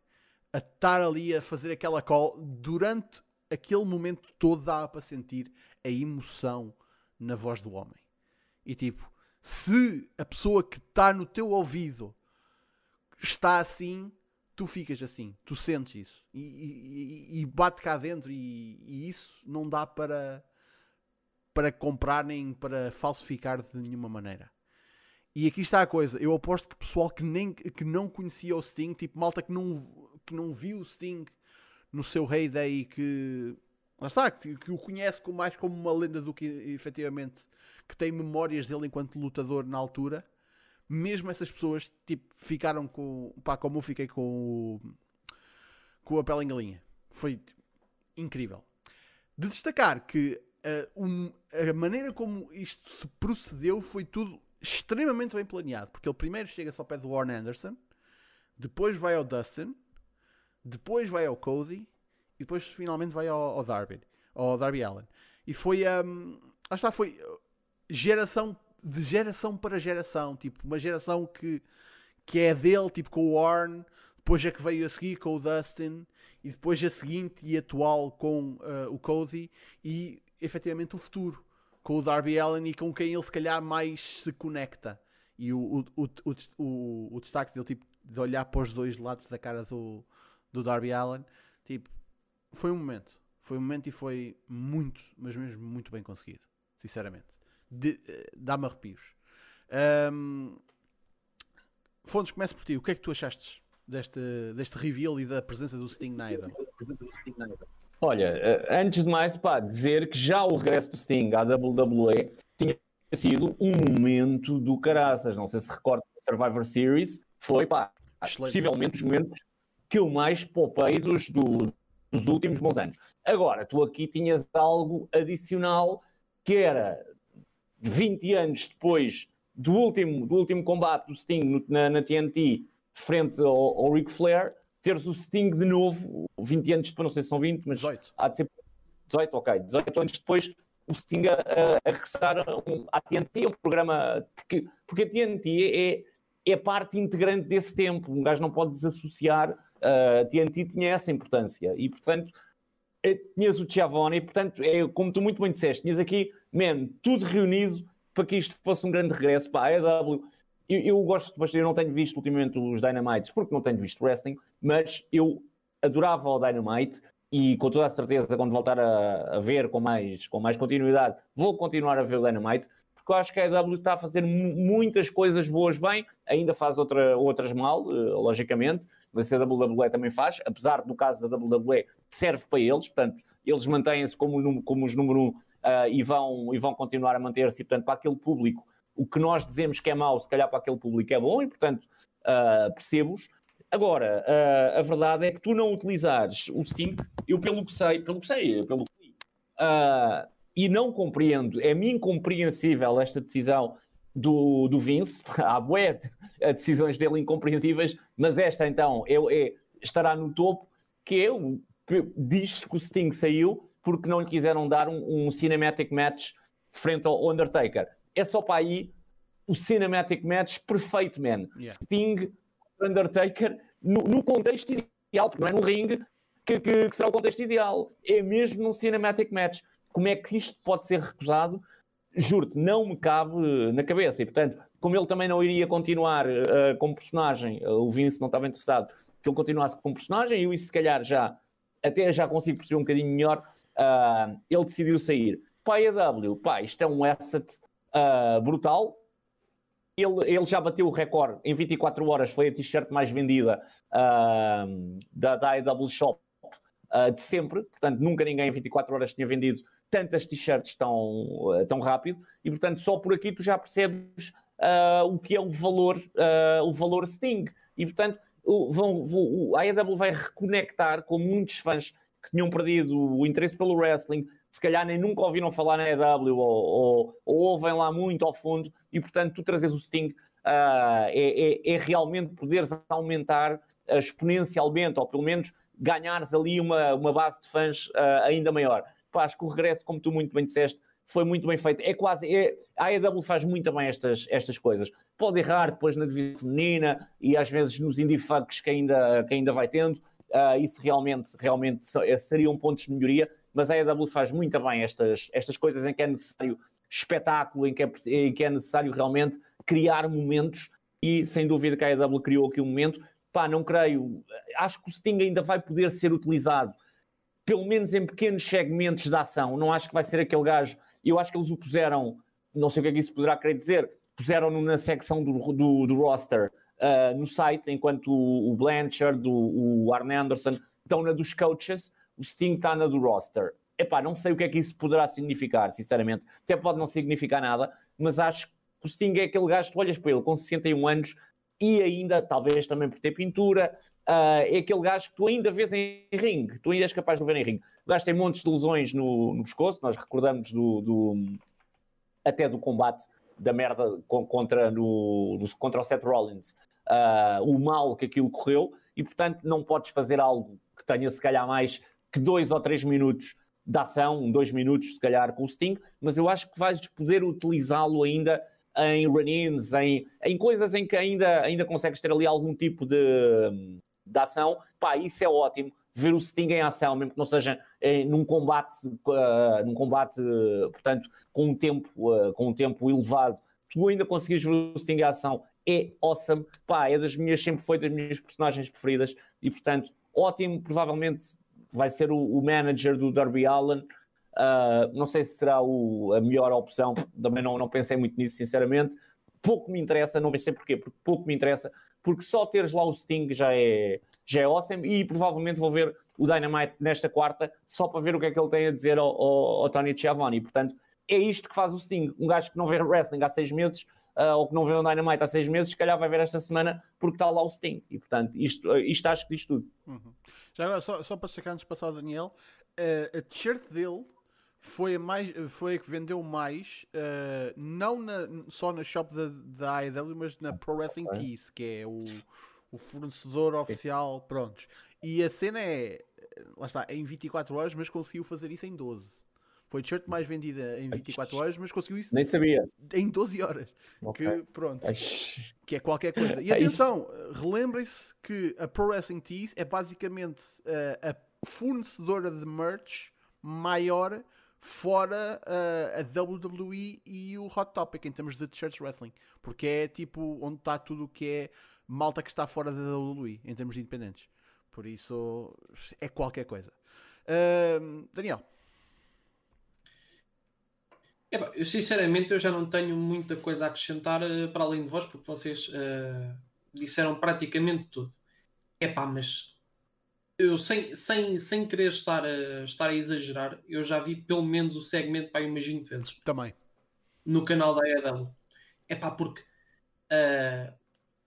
a estar ali a fazer aquela call durante aquele momento todo dá para sentir a emoção na voz do homem. E tipo, se a pessoa que está no teu ouvido está assim, tu ficas assim, tu sentes isso e, e, e bate cá dentro e, e, isso não dá para para comprar nem para falsificar de nenhuma maneira. E aqui está a coisa, eu aposto que pessoal que nem que não conhecia o Sting, tipo malta que não que não viu o Sting no seu heyday que lá está, que, que, o conhece mais como uma lenda do que efetivamente que tem memórias dele enquanto lutador na altura. Mesmo essas pessoas tipo, ficaram com. Pá, como eu fiquei com com a pele em galinha. Foi tipo, incrível. De destacar que uh, um, a maneira como isto se procedeu foi tudo extremamente bem planeado. Porque ele primeiro chega-se ao pé do Warren Anderson, depois vai ao Dustin, depois vai ao Cody e depois finalmente vai ao, ao Darby, ao Darby Allen. E foi, um, lá está, foi geração de geração para geração, tipo, uma geração que, que é dele, tipo com o Warren, depois é que veio a seguir com o Dustin, e depois a seguinte e atual com uh, o Cody, e efetivamente o futuro, com o Darby Allen e com quem ele se calhar mais se conecta. E o, o, o, o, o destaque dele, tipo, de olhar para os dois lados da cara do, do Darby Allen, tipo, foi um momento. Foi um momento e foi muito, mas mesmo muito bem conseguido. Sinceramente. Uh, Dá-me arrepios. Um, Fontes, começa por ti. O que é que tu achaste deste, deste reveal e da presença do Sting na AEW? Olha, eh, antes de mais, pá, dizer que já o regresso do Sting à WWE tinha sido um momento do caraças. Não sei se recorda Survivor Series. Foi, pá, Excelente. possivelmente os momentos que eu mais poupei dos, do, dos últimos bons anos. Agora, tu aqui tinhas algo adicional que era 20 anos depois do último, do último combate do Sting na, na TNT frente ao, ao Ric Flair, teres o Sting de novo, 20 anos depois, não sei se são 20, mas 18. há de ser 18, ok, 18 anos depois, o Sting a, a regressar à TNT, um programa que, porque a TNT é, é parte integrante desse tempo, um gajo não pode desassociar a TNT tinha essa importância e, portanto, tinhas o Chiavone portanto, é, como tu muito bem disseste, tinhas aqui, man, tudo reunido para que isto fosse um grande regresso para a AEW. Eu, eu gosto bastante, eu não tenho visto ultimamente os Dynamites porque não tenho visto wrestling, mas eu adorava o Dynamite e com toda a certeza, quando voltar a, a, ver com mais, com mais continuidade, vou continuar a ver o Dynamite, porque eu acho que a AEW está a fazer muitas coisas boas bem, ainda faz outra, outras mal, uh, logicamente, mas a WWE também faz, apesar do caso da WWE serve para eles, portanto, eles mantêm-se como, como os número um uh, e, vão, e vão continuar a manter-se, portanto, para aquele público, o que nós dizemos que é mau, se calhar para aquele público é bom, e portanto uh, percebo-os. Agora, uh, a verdade é que tu não utilizares o Sting, eu pelo que sei, pelo que sei, pelo que uh, e não compreendo, é-me incompreensível esta decisão do, do Vince, há bué decisões dele incompreensíveis, mas esta então é, é estará no topo, que é o diz que o Sting saiu porque não lhe quiseram dar um, um cinematic match frente ao Undertaker. É só para aí o cinematic match perfeito, man. Yeah. Sting, Undertaker, no, no, contexto ideal, porque não é no ringue que, que, que, será o contexto ideal. É mesmo num cinematic match. Como é que isto pode ser recusado? Juro-te, não me cabe na cabeça. E, portanto, como ele também não iria continuar uh, como personagem, uh, o Vince não estava interessado que ele continuasse como personagem, e eu isso se calhar já até já consigo perceber um bocadinho melhor, uh, ele decidiu sair. A AW, pá, isto é um asset uh, brutal. Ele, ele já bateu o recorde em 24 horas, foi a t-shirt mais vendida uh, da, da AW Shop de sempre. Portanto, nunca ninguém em 24 horas tinha vendido tantas t-shirts tão, tão rápido. E, portanto, só por aqui tu já percebes o que é o valor, o valor Sting. E, portanto, vão, vão, a AEW vai reconectar com muitos fãs que tinham perdido o interesse pelo wrestling, se calhar nem nunca ouviram falar na AEW ou, ou, ou ouvem lá muito ao fundo, e portanto tu trazes o Sting uh, é, é, é, realmente poderes aumentar exponencialmente, ou pelo menos ganhares ali uma, uma base de fãs uh, ainda maior. Pá, acho que o regresso, como tu muito bem disseste, foi muito bem feito. É quase. É, a AEW faz muito bem estas, estas coisas. Pode errar depois na divisão feminina e às vezes nos indie que ainda, que ainda vai tendo. Uh, isso realmente, realmente eh, seriam pontos de melhoria, mas a AEW faz muito bem estas, estas coisas em que é necessário espetáculo, em que é, em que é necessário realmente criar momentos e sem dúvida que a AEW criou aqui um momento. Pá, não creio. Acho que o Sting ainda vai poder ser utilizado, pelo menos em pequenos segmentos da ação. Não acho que vai ser aquele gajo eu acho que eles o puseram, não sei o que é que isso poderá querer dizer, puseram-no na secção do, do, do roster uh, no site, enquanto o, o Blanchard, o, o Arne Anderson estão na dos coaches, o Sting está na do roster. Epá, não sei o que é que isso poderá significar, sinceramente. Até pode não significar nada, mas acho que o Sting é aquele gajo que olhas para ele com 61 anos e ainda, talvez também por ter pintura, uh, é aquele gajo que tu ainda vês em ringue, tu ainda és capaz de ver em ringue. O gajo tem montes de lesões no, no pescoço, nós recordamos do, do, até do combate da merda contra, no, no contra o Seth Rollins, uh, o mal que aquilo correu, e portanto não podes fazer algo que tenha se calhar mais que dois ou três minutos de ação, dois minutos se calhar com o Sting, mas eu acho que vais poder utilizá-lo ainda em run-ins, em, em coisas em que ainda, ainda consegues ter ali algum tipo de, de ação, pá, isso é ótimo. Ver o Sting em ação, mesmo que não seja num combate, uh, num combate, uh, portanto, com um tempo, uh, com um tempo elevado, tu ainda conseguires ver o Sting em ação, é awesome. Pá, é das minhas, sempre foi das minhas personagens preferidas e, portanto, ótimo. Provavelmente vai ser o, o manager do Darby Allen. Não sei se será o, a melhor opção, também não, não pensei muito nisso, sinceramente. Pouco me interessa, não sei porquê, porque pouco me interessa porque só teres lá o Sting já é, já é awesome e provavelmente vou ver o Dynamite nesta quarta só para ver o que é que ele tem a dizer ao, ao, ao Tony Schiavone. Portanto, é isto que faz o Sting. Um gajo que não vê wrestling há seis meses uh, ou que não vê o Dynamite há seis meses, se calhar vai ver esta semana porque está lá o Sting. E portanto, isto, isto acho que diz tudo. Uhum. Já agora, só, só para checar antes de passar ao Daniel, uh, a t-shirt dele foi a, mais, foi a que vendeu mais, uh, não na, só na shop da, da AEW, mas na Pro Wrestling Tees, que é o, o fornecedor oficial. Prontos. E a cena é, lá está, em 24 horas, mas conseguiu fazer isso em 12. Foi a shirt mais vendida em 24 horas, mas conseguiu isso Nem sabia. em 12 horas. Okay. Que, pronto, que é qualquer coisa. E atenção, relembrem-se que a Pro Wrestling Tees é basicamente uh, a fornecedora de merch maior fora uh, a WWE e o Hot Topic em termos de t-shirts wrestling, porque é tipo onde está tudo o que é malta que está fora da WWE em termos de independentes. Por isso é qualquer coisa. Uh, Daniel. eu sinceramente eu já não tenho muita coisa a acrescentar uh, para além de vós, porque vocês uh, disseram praticamente tudo. É pá, mas eu sem, sem, sem querer estar a, estar a exagerar, eu já vi pelo menos o segmento para imagino vezes. Também. No canal da EW. É pá, porque uh,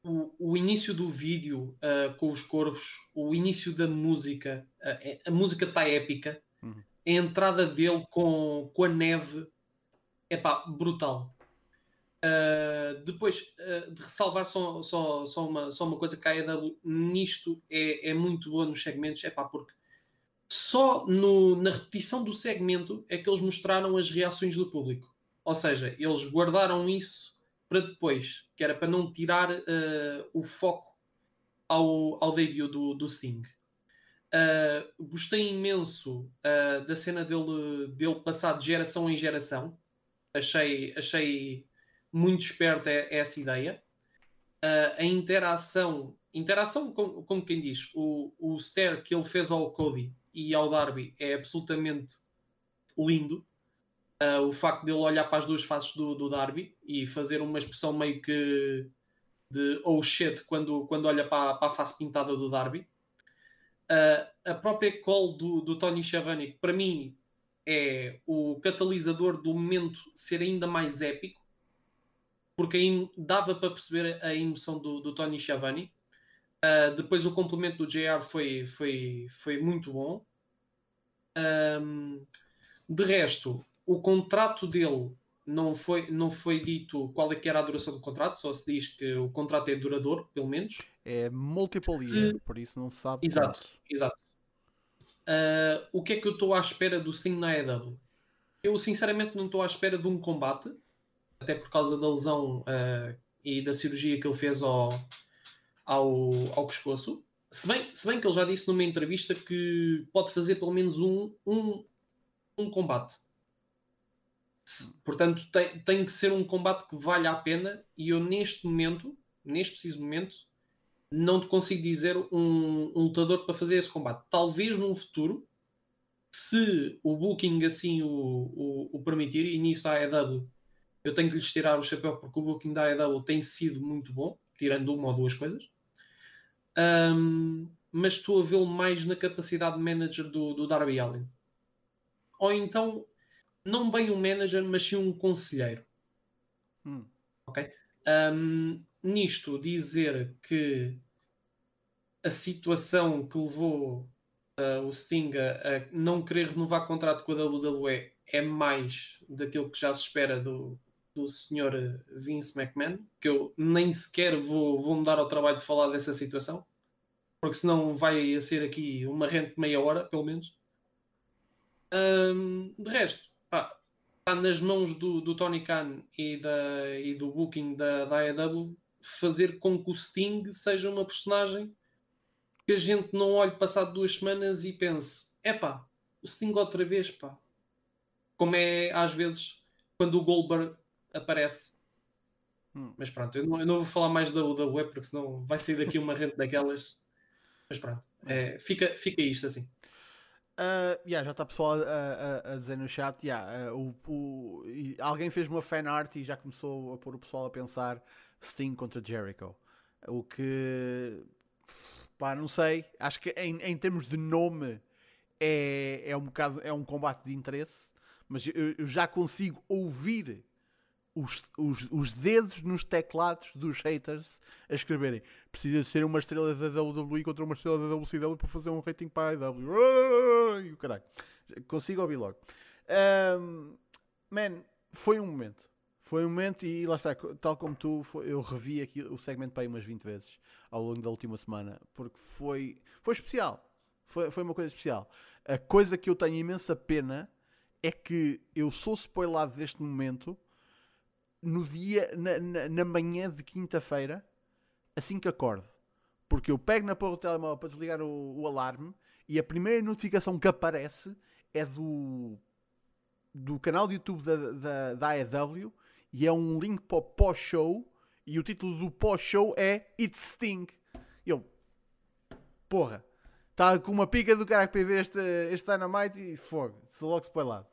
o, o, início do vídeo uh, com os corvos, o início da música, uh, a música está épica, uhum. a entrada dele com, com a neve é pá, brutal. Uh, depois de ressalvar só, só, só, uma, só uma coisa que a AEW nisto é, é muito boa nos segmentos, é pá, porque só no, na repetição do segmento é que eles mostraram as reações do público. Ou seja, eles guardaram isso para depois, que era para não tirar uh, o foco ao, ao debut do, do Sting. Uh, gostei imenso uh, da cena dele, dele passar de geração em geração. Achei, achei muito esperta essa ideia. a interação, interação como, como quem diz, o, o stare que ele fez ao Cody e ao Darby é absolutamente lindo. Uh, o facto dele olhar para as duas faces do, do Darby e fazer uma expressão meio que de oh shit quando, quando olha para, para a face pintada do Darby. Uh, a própria call do, do Tony Schiavone, que para mim é o catalisador do momento ser ainda mais épico, porque aí dava para perceber a emoção do, do Tony Schiavone. Uh, depois o complemento do JR foi, foi, foi muito bom. Um, de resto, o contrato dele não foi, não foi dito qual é que era a duração do contrato, só se diz que o contrato é duradouro, pelo menos. É multiple se... year, por isso não se sabe. Exato, quanto. exato. Uh, o que é que eu estou à espera do Sting na EW? Eu sinceramente não estou à espera de um combate, até por causa da lesão uh, e da cirurgia que ele fez ao, ao, ao pescoço. Se bem, se bem que ele já disse numa entrevista que pode fazer pelo menos um, um, um combate. Portanto, tem, tem que ser um combate que valha a pena e eu neste momento, neste preciso momento, não te consigo dizer um, um lutador para fazer esse combate. Talvez num futuro, se o booking assim o, o, o permitir, e nisso a AEW eu tenho que lhes tirar o chapéu porque o booking da AEW tem sido muito bom, tirando uma ou duas coisas. Um, mas estou a vê-lo mais na capacidade de manager do, do Darby Allin. Ou então não bem um manager, mas sim um conselheiro. Hum. Ok? Um, nisto, dizer que a situação que levou uh, o Sting a, não querer renovar contrato com a WWE é mais daquilo que já se espera do, do senhor Vince McMahon, que eu nem sequer vou, vou me dar ao trabalho de falar dessa situação, porque senão vai ser aqui uma rente de meia hora, pelo menos. Um, de resto, pá, está nas mãos do, do Tony Khan e, da, e do booking da, da AEW fazer com que o Sting seja uma personagem que a gente não olhe passado duas semanas e pense: epá, o Sting outra vez, pá. Como é às vezes quando o Goldberg aparece. Hum. Mas pronto, eu não, eu não, vou falar mais da WWE porque senão vai sair daqui uma rente daquelas. Mas pronto, é, fica, fica isto assim. Uh, yeah, já está pessoal a, a, a, dizer no chat. Yeah, uh, o, o, alguém fez uma fan art e já começou a pôr o pessoal a pensar Sting contra Jericho. O que pá, não sei. Acho que em, em termos de nome é, é um bocado é um combate de interesse, mas eu, eu já consigo ouvir os, os, os dedos nos teclados dos haters a escreverem. Precisa ser uma estrela da WWE contra uma estrela da WCW para fazer um rating para a IW e o caralho. Consigo ouvir logo. Um, man, foi um momento. Foi um momento e lá está, tal como tu eu revi aqui o segmento para aí umas 20 vezes ao longo da última semana porque foi, foi especial. Foi, foi uma coisa especial. A coisa que eu tenho imensa pena é que eu sou spoilado deste momento no dia, na, na, na manhã de quinta-feira, assim que acordo. Porque eu pego na porra do telemóvel para desligar o, o, alarme e a primeira notificação que aparece é do, do canal de YouTube da, da, da AEW e é um link para o pós-show e o título do pós-show é It's Sting. Eu, porra, está com uma pica do cara para ver este, este Dynamite e fogo, sou logo spoilado.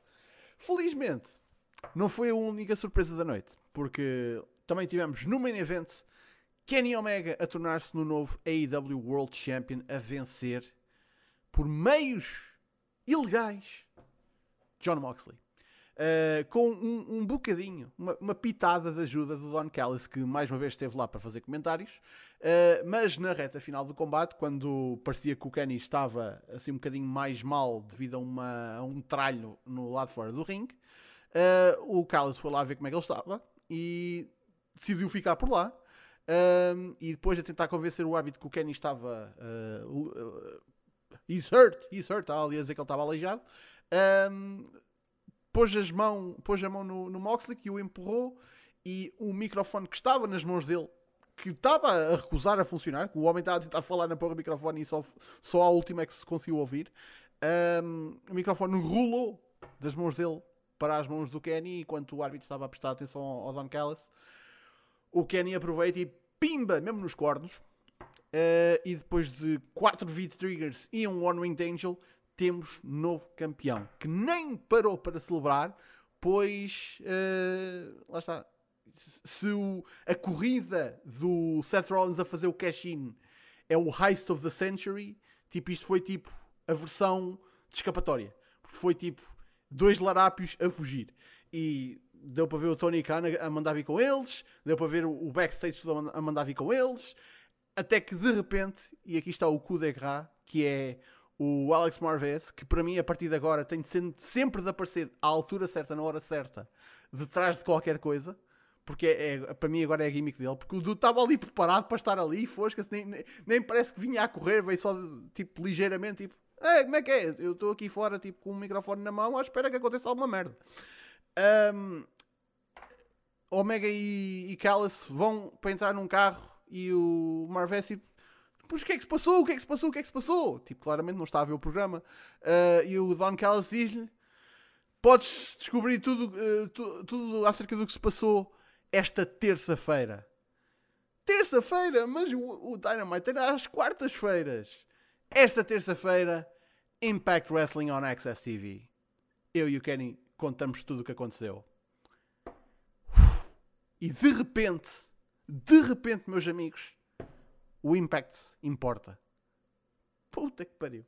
Felizmente, não foi a única surpresa da noite porque também tivemos no main event Kenny Omega a tornar-se no novo AEW World Champion a vencer por meios ilegais John Moxley. Uh, com um, um bocadinho, uma, uma, pitada de ajuda do Don Callis, que mais uma vez esteve lá para fazer comentários. Uh, mas na reta final do combate, quando parecia que o Kenny estava assim um bocadinho mais mal devido a, uma, a um tralho no lado fora do ringue, uh, o Callis foi lá ver como é que ele estava e decidiu ficar por lá. e depois de tentar convencer o árbitro que o Kenny estava. Uh, he's hurt, he's hurt, está ali a dizer que ele estava aleijado. Um, pôs, as mão, pôs a mão no, no Moxley que o empurrou e o microfone que estava nas mãos dele, que estava a recusar a funcionar, que o homem estava a tentar falar na porra do microfone e só, só a última é que se conseguiu ouvir, um, o microfone rolou das mãos dele para as mãos do Kenny enquanto o árbitro estava a prestar atenção ao, Don Callis. O Kenny aproveita e pimba, mesmo nos cornos. Uh, e depois de 4 V-Triggers e um One Winged Angel, temos novo campeão que nem parou para celebrar, pois uh, lá está. Se o, a corrida do Seth Rollins a fazer o cash-in é o heist of the century, tipo, isto foi tipo a versão de escapatória. Foi tipo dois larápios a fugir. E deu para ver o Tony Khan a mandar vir com eles, deu para ver o backstage a mandar vir com eles, até que de repente, e aqui está o coup de gras, que é o Alex Marvez, que para mim a partir de agora tem de ser, sempre de aparecer à altura certa, na hora certa, detrás de qualquer coisa, porque é, é para mim agora é a gimmick dele, porque o Dude estava ali preparado para estar ali, fosca nem, nem, nem, parece que vinha a correr, veio só tipo ligeiramente, tipo, Ei, como é que é? Eu estou aqui fora tipo com o microfone na mão à espera que aconteça alguma merda. Um, Omega e, e Callis vão para entrar num carro e o Marvez tipo, Pois o que é que se passou? O que é que se passou? O que é que se passou? Tipo, claramente não está a ver o programa. Uh, e o Don Callis diz-lhe: Podes descobrir tudo, uh, tu, tudo acerca do que se passou esta terça-feira. Terça-feira? Mas o, o Dynamite era às quartas-feiras. Esta terça-feira, Impact Wrestling on Access TV. Eu e o Kenny contamos tudo o que aconteceu. E de repente, de repente, meus amigos, o impact importa. Puta que pariu.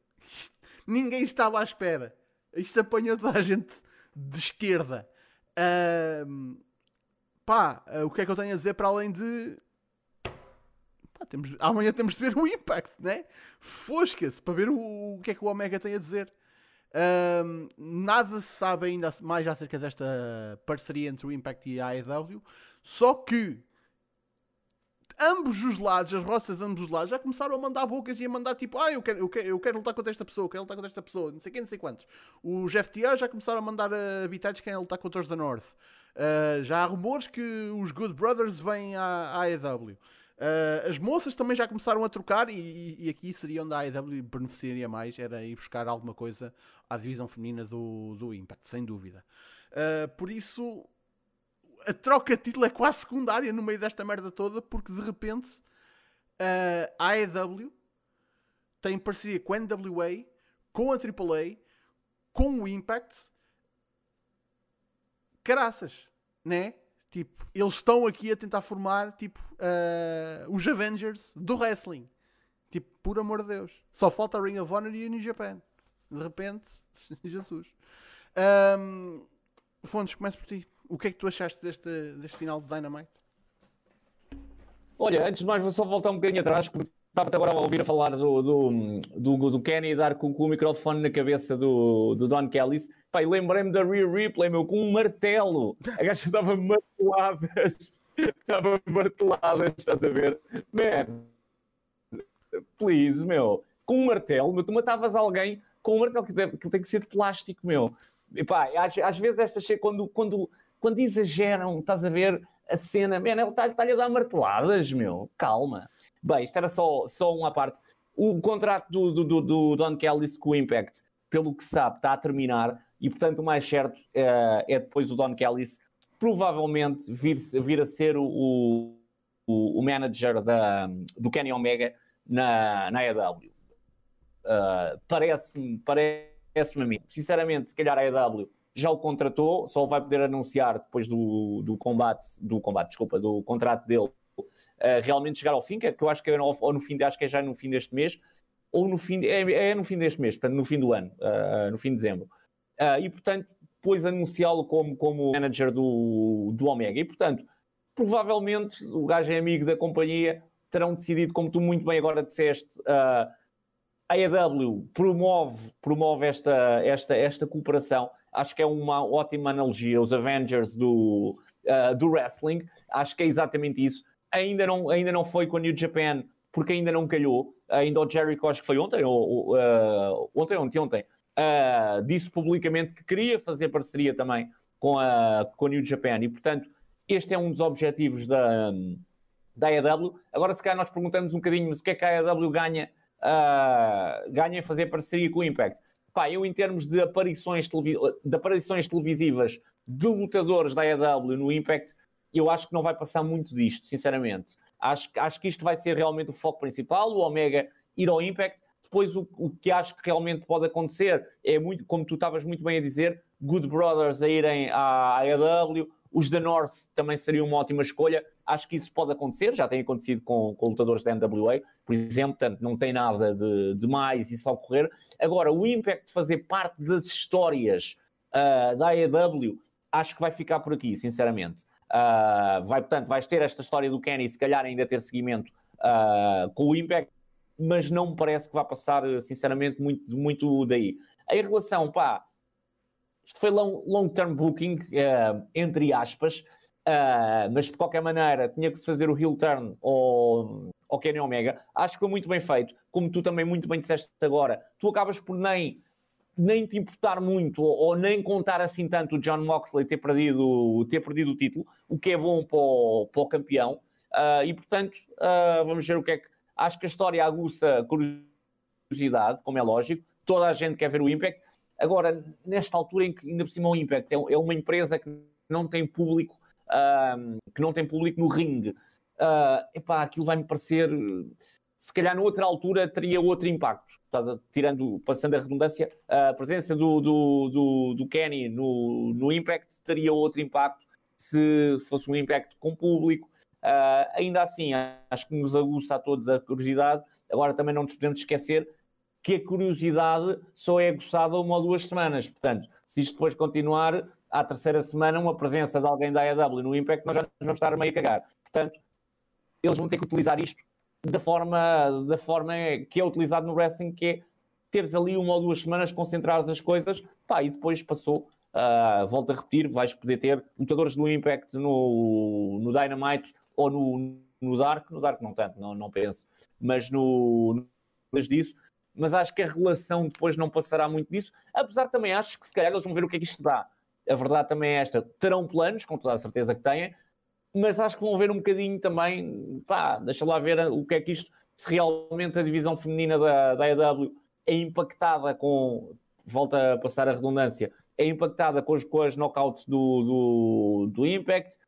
Ninguém estava à espera. Isto apanhou toda a gente de esquerda. Uh, pá, uh, o que é que eu tenho a dizer para além de. Pá, temos, amanhã temos de ver o Impact, né? Fosca-se para ver o, o, que é que o Omega tem a dizer. Uh, nada se sabe ainda mais acerca desta parceria entre o Impact e a AEW. Só que ambos os lados, as roças ambos os lados, já começaram a mandar bocas e a mandar tipo, ah, eu quero, eu quero, eu quero lutar contra esta pessoa, eu quero lutar contra esta pessoa, não sei quem, não sei quantos. Os FTA já começaram a mandar a Vitages que querem lutar contra os da North. Uh, já há rumores que os Good Brothers vêm à, à AEW. Uh, as moças também já começaram a trocar e, e, aqui seria onde a AEW beneficiaria mais, era ir buscar alguma coisa à divisão feminina do, do Impact, sem dúvida. Uh, por isso, a troca de título é quase secundária no meio desta merda toda, porque de repente a AEW tem parceria com a NWA, com a AAA, com o Impact. Caraças, né? Tipo, eles estão aqui a tentar formar tipo uh, os Avengers do wrestling. Tipo, por amor de Deus. Só falta a Ring of Honor e a New Japan. De repente, Jesus. Um, Fontes, começo por ti. O que é que tu achaste deste, deste final de Dynamite? Olha, antes de mais, vou só voltar um bocadinho atrás, porque estava agora a ouvir falar do, do, do, do Kenny dar com, com, o microfone na cabeça do, do Don Kelly. Pai, lembrei-me da Rear Replay, meu, com um martelo. A gaja estava marteladas. Estava marteladas, estás a ver? Man, please, meu. Com um martelo, meu, tu matavas alguém com um martelo que, deve, que tem que ser de plástico, meu. E pá, às, às vezes estas quando, quando quando exageram, estás a ver a cena, man, ele está-lhe tá a dar marteladas, meu, calma. Bem, isto era só, só uma parte. O contrato do, do, do Don Kelly com o Impact, pelo que sabe, está a terminar e, portanto, o mais certo é, é depois o Don Kelly provavelmente vir, vir a ser o, o, o manager da, do Kenny Omega na, na AEW. Uh, parece-me, parece-me a mim. Sinceramente, se calhar a AEW já o contratou, só vai poder anunciar depois do, do combate, do combate, desculpa, do contrato dele, realmente chegar ao fim, que, é, que eu acho que é no, ou no fim, acho que é já no fim deste mês, ou no fim, é, é no fim deste mês, portanto, no fim do ano, uh, no fim de dezembro. Uh, e, portanto, depois anunciá-lo como, como manager do, do Omega. E, portanto, provavelmente o gajo é amigo da companhia, terão decidido, como tu muito bem agora disseste, uh, a AEW promove, promove esta, esta, esta cooperação. Acho que é uma ótima analogia. Os Avengers do, uh, do wrestling, acho que é exatamente isso. Ainda não, ainda não foi com a New Japan, porque ainda não calhou. Ainda o Jericho, acho que foi ontem, ou, uh, ontem, ontem, ontem, uh, disse publicamente que queria fazer parceria também com a, com New Japan. E, portanto, este é um dos objetivos da, da AEW. Agora, se calhar, nós perguntamos um bocadinho, mas o que é que a AEW ganha, uh, ganha em fazer parceria com o Impact? Pá, eu, em termos de aparições, de aparições televisivas de lutadores da AEW no Impact, eu acho que não vai passar muito disto, sinceramente. Acho, acho que isto vai ser realmente o foco principal, o Omega ir ao Impact. Depois, o, o que acho que realmente pode acontecer é muito, como tu estavas muito bem a dizer, Good Brothers a irem à AEW, os da North também seriam uma ótima escolha. Acho que isso pode acontecer, já tem acontecido com, com lutadores da NWA, por exemplo, portanto, não tem nada de, de mais isso a ocorrer. Agora, o Impact fazer parte das histórias uh, da AEW, acho que vai ficar por aqui, sinceramente. Uh, vai, portanto, vais ter esta história do Kenny, se calhar ainda ter seguimento uh, com o Impact, mas não me parece que vá passar, sinceramente, muito, muito daí. Em relação, pá, isto foi long, long term booking, uh, entre aspas, mas de qualquer maneira tinha que se fazer o heel turn ao, ao Kenny Omega. Acho que foi muito bem feito, como tu também muito bem disseste agora. Tu acabas por nem, nem te importar muito ou, ou nem contar assim tanto o John Moxley ter perdido, ter perdido o título, o que é bom para o, para o campeão. Uh, e portanto, vamos ver o que é que. Acho que a história aguça curiosidade, como é lógico. Toda a gente quer ver o Impact Agora, nesta altura em que ainda por cima o Impact é, é uma empresa que não tem público, uh, que não tem público no ringue, uh, epá, aquilo vai-me parecer, se calhar noutra altura teria outro impacto. Estás tirando, passando a redundância, a presença do, do, do, do Kenny no, no Impact teria outro impacto se fosse um Impact com público. Uh, ainda assim, acho que nos aguça a todos a curiosidade. Agora também não nos podemos esquecer que a curiosidade só é aguçada uma ou duas semanas. Portanto, se isto depois continuar, à terceira semana, uma presença de alguém da AEW no Impact, nós já vamos estar meio a cagar. Portanto, eles vão ter que utilizar isto da forma, da forma que é utilizado no wrestling, que é teres ali uma ou duas semanas, concentrares as coisas, pá, e depois passou. Uh, volto a repetir, vais poder ter lutadores do Impact no, no Dynamite ou no, no Dark, no Dark não tanto, não, não penso, mas no, no disso, mas acho que a relação depois não passará muito disso, apesar também acho que se calhar eles vão ver o que é que isto dá. A verdade também é esta, terão planos, com toda a certeza que têm, mas acho que vão ver um bocadinho também, pá, deixa lá ver o que é que isto, se realmente a divisão feminina da, da AEW é impactada com, volta a passar a redundância, é impactada com, as, com as knockouts do, do, do Impact,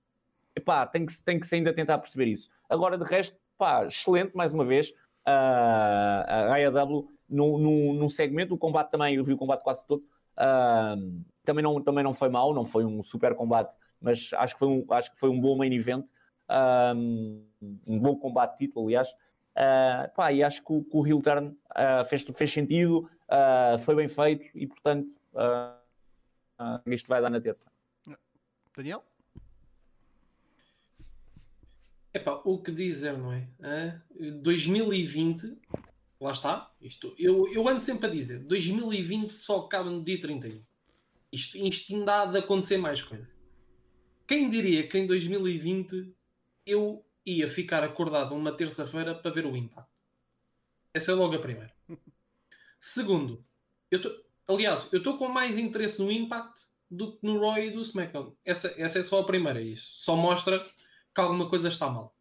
pá, tem que, tem que se ainda tentar perceber isso. Agora, de resto, pá, excelente, mais uma vez, a AEW num, num, num, segmento. O combate também, eu vi o combate quase todo. Uh, também, não, também não foi mau, não foi um super combate, mas acho que foi um, acho que foi um bom main event. Uh, um bom combate de título, aliás. Uh, pá, e acho que o, que o heel turn uh, fez, fez sentido, uh, foi bem feito e, portanto, isto vai dar na terça. Daniel? Epá, o que dizer, não é? 2020 lá está. Isto, eu, eu ando sempre a dizer: 2020 só acaba no dia 31. Isto, isto ainda há de acontecer mais coisas. Quem diria que em 2020 eu ia ficar acordado uma terça-feira para ver o Impact? Essa é logo a primeira. Segundo, eu tô, aliás, eu estou com mais interesse no Impact do que no Roy e do SmackDown. Essa, essa é só a primeira. Isso só mostra que alguma coisa está mal.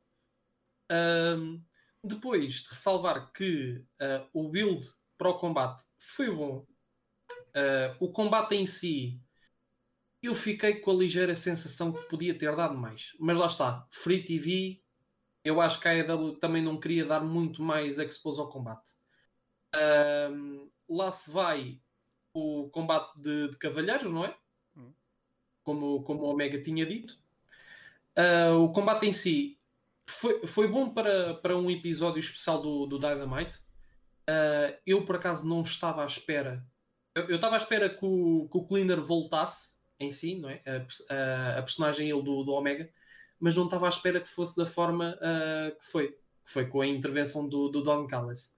Um, depois de ressalvar que uh, o build para o combate foi bom, uh, o combate em si eu fiquei com a ligeira sensação que podia ter dado mais. Mas lá está, Free TV, eu acho que a AEW também não queria dar muito mais expose ao combate. Uh, lá se vai o combate de, de cavalheiros, não é? Hum. Como, como o Omega tinha dito. Uh, o combate em si foi, foi bom para, para um episódio especial do, do Dynamite. Uh, eu, por acaso, não estava à espera. Eu, eu estava à espera que o, que o Cleaner voltasse em si, não é? A, a, a personagem ele do, do Omega, mas não estava à espera que fosse da forma uh, que foi. Que foi com a intervenção do, do Don Callis.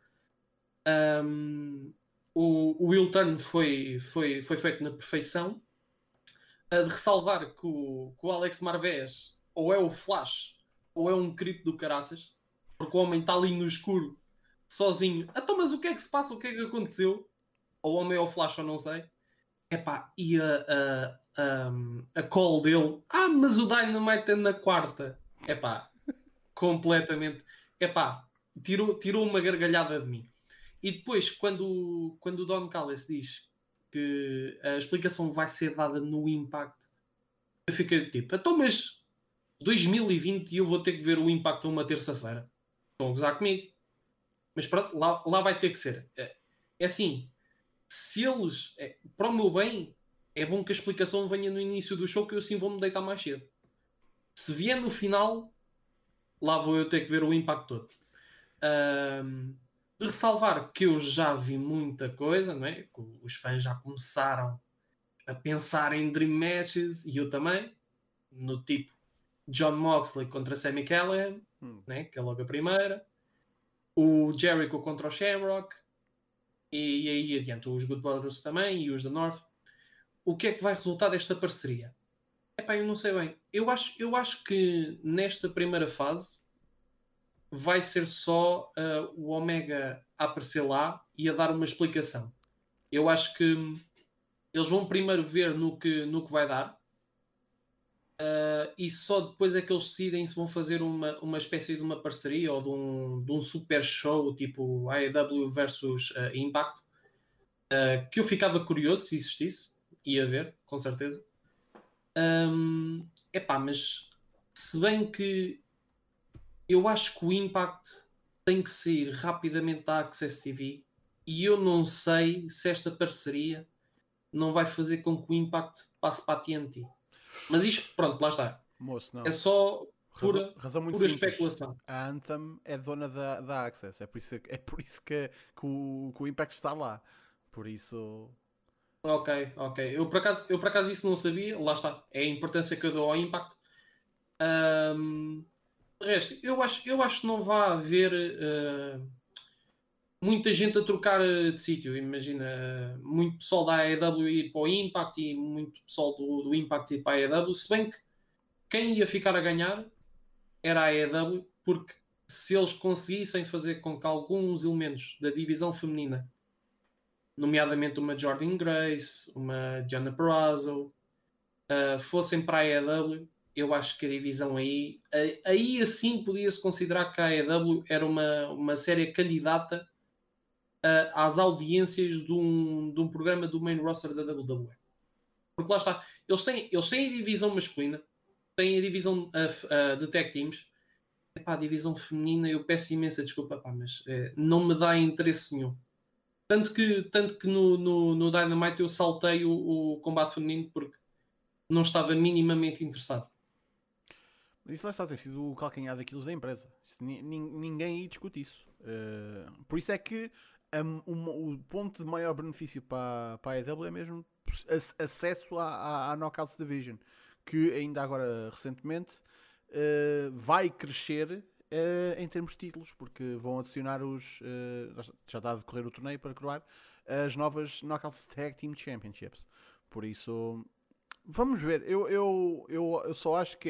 Um, o, o Will Turn foi, foi, foi feito na perfeição. A de ressalvar que o, que o Alex Marvez ou é o Flash ou é um cripto do caraças, porque o homem está ali no escuro, sozinho. Então, mas o que é que se passa? O que é que aconteceu? Ou o homem é o Flash, ou não sei. Epá, e a, a, a, call dele, ah, mas o Dynamite é na quarta. Epá, completamente. Epá, tirou, tirou uma gargalhada de mim. E depois, quando, quando o Don Callis diz que a explicação vai ser dada no Impact, eu fiquei tipo, então, mas 2020 e eu vou ter que ver o Impact uma terça-feira. Estão a gozar comigo. Mas pronto, lá, lá vai ter que ser. É, é assim, se eles, é, para o meu bem, é bom que a explicação venha no início do show, que eu assim vou me deitar mais cedo. Se vier no final, lá vou eu ter que ver o impacto todo. Um, de ressalvar que eu já vi muita coisa, não é? Os fãs já começaram a pensar em Dream Matches e eu também, no tipo John Moxley contra Sammy Callahan, hum. né? que é logo a primeira, o Jericho contra o Shamrock, e, e aí adiante os Good Brothers também e os da North. O que é que vai resultar desta parceria? Epá, eu não sei bem. Eu acho, eu acho que nesta primeira fase vai ser só uh, o Omega a aparecer lá e a dar uma explicação. Eu acho que eles vão primeiro ver no que, no que vai dar uh, e só depois é que eles decidem se vão fazer uma, uma espécie de uma parceria ou de um, de um super show tipo AEW versus uh, Impact que eu ficava curioso se existisse, ia ver, com certeza. Um, epá, mas se bem que eu acho que o Impact tem que sair rapidamente da Access TV e eu não sei se esta parceria não vai fazer com que o Impact passe para a TNT. Mas isto, pronto, lá está. Moço, não. É só pura, razão, razão muito pura simples. especulação. A Anthem é dona da, da Access, é por isso, é por isso que, que, o, que o Impact está lá. Por isso. Ok, ok. Eu por, acaso, eu por acaso isso não sabia, lá está. É a importância que eu dou ao Impact. Um, resto, eu acho, eu acho que não vai haver uh, muita gente a trocar eh, de sítio. Imagina, muito pessoal da AEW ir para o Impact e muito pessoal do, do Impact ir para a AEW. Se bem que quem ia ficar a ganhar era a AEW, porque se eles conseguissem fazer com que alguns elementos da divisão feminina, nomeadamente uma Jordan Grace, uma Diana Perazzo, uh, fossem para a AEW, eu acho que a divisão aí, aí assim podia-se considerar que a AEW era uma, uma séria candidata uh, às audiências de um, de um programa do main roster da WWE. Porque lá está, eles têm, eles têm a divisão masculina, têm a divisão uh, de tag teams, Epá, a divisão feminina, eu peço imensa desculpa, pá, mas é, não me dá interesse nenhum. Tanto que, tanto que no, no, no Dynamite eu saltei o, o combate feminino porque não estava minimamente interessado. Isso lá está, tem sido o calcanhar daquilo da empresa. ninguém aí discute isso. Uh, por isso é que um, o ponto de maior benefício para, para a EW é mesmo acesso à, à, à Knockout Division, que ainda agora recentemente uh, vai crescer uh, em termos de títulos, porque vão adicionar os. já está a decorrer o torneio para coroar as novas Knockout Tag Team Championships. Por isso, Vamos ver, eu, eu, eu, eu só acho que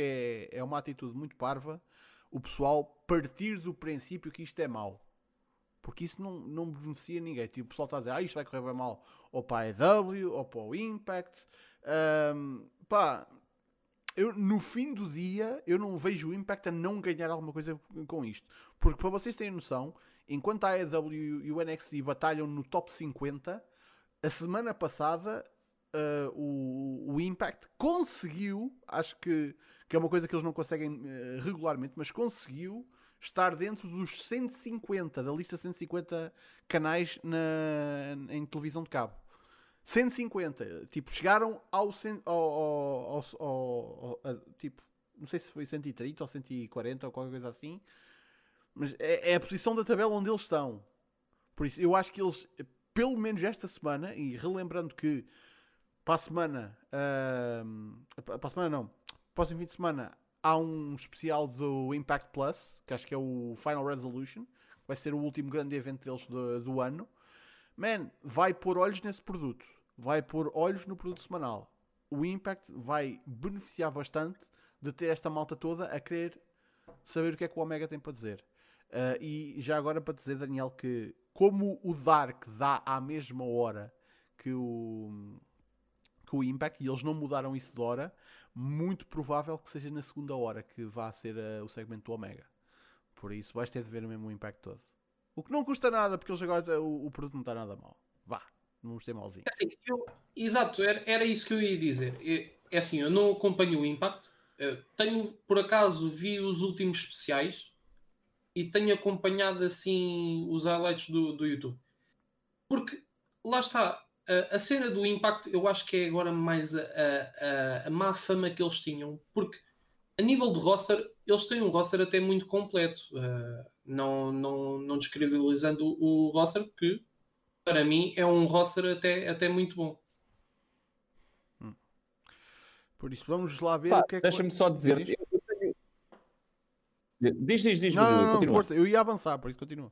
é, é uma atitude muito parva o pessoal partir do princípio que isto é mau. Porque isso não, não beneficia ninguém. Tipo, o pessoal está a dizer, ah, isto vai correr bem mal ou para a EW ou para o Impact. Um, pá, eu, no fim do dia, eu não vejo o Impact a não ganhar alguma coisa com isto. Porque para vocês terem noção, enquanto a EW e o NXT batalham no top 50, a semana passada uh, o, o Impact conseguiu, acho que, que é uma coisa que eles não conseguem uh, regularmente, mas conseguiu estar dentro dos 150, da lista 150 canais na, em televisão de cabo. 150, tipo, chegaram ao, ao, ao, ao, ao tipo, não sei se foi 130 ou 140 ou qualquer coisa assim, mas é, é, a posição da tabela onde eles estão. Por isso, eu acho que eles, pelo menos esta semana, e relembrando que para a semana, uh, para a semana não, próximo fim de semana, há um especial do Impact Plus, que acho que é o Final Resolution, vai ser o último grande evento deles do, do ano. Man, vai pôr olhos nesse produto, vai pôr olhos no produto semanal. O Impact vai beneficiar bastante de ter esta malta toda a querer saber o que é que o Omega tem para dizer. Uh, e já agora para dizer, Daniel, que como o Dark dá à mesma hora que o, que o Impact, e eles não mudaram isso de hora, muito provável que seja na segunda hora que vá ser uh, o segmento do Omega. Por isso vais ter de ver mesmo o Impact todo. O que não custa nada, porque eles agora o, o produto não está nada mal. Vá, malzinho. É assim, eu, exato, era, era isso que eu ia dizer. é assim, eu não acompanho o Impact. tenho, por acaso, vi os últimos especiais e tenho acompanhado assim os highlights do, do YouTube. Porque lá está, a, a cena do Impact eu acho que é agora mais a, a, a, má fama que eles tinham, porque a nível de roster, eles têm um roster até muito completo. Uh, não, não, não descredibilizando o roster, que para mim é um roster até, até muito bom. Hum. Por isso, vamos lá ver Pá, o que é que. Deixa-me só dizer. Diz, diz, diz. diz não, não, não, força, eu ia avançar, por isso continua.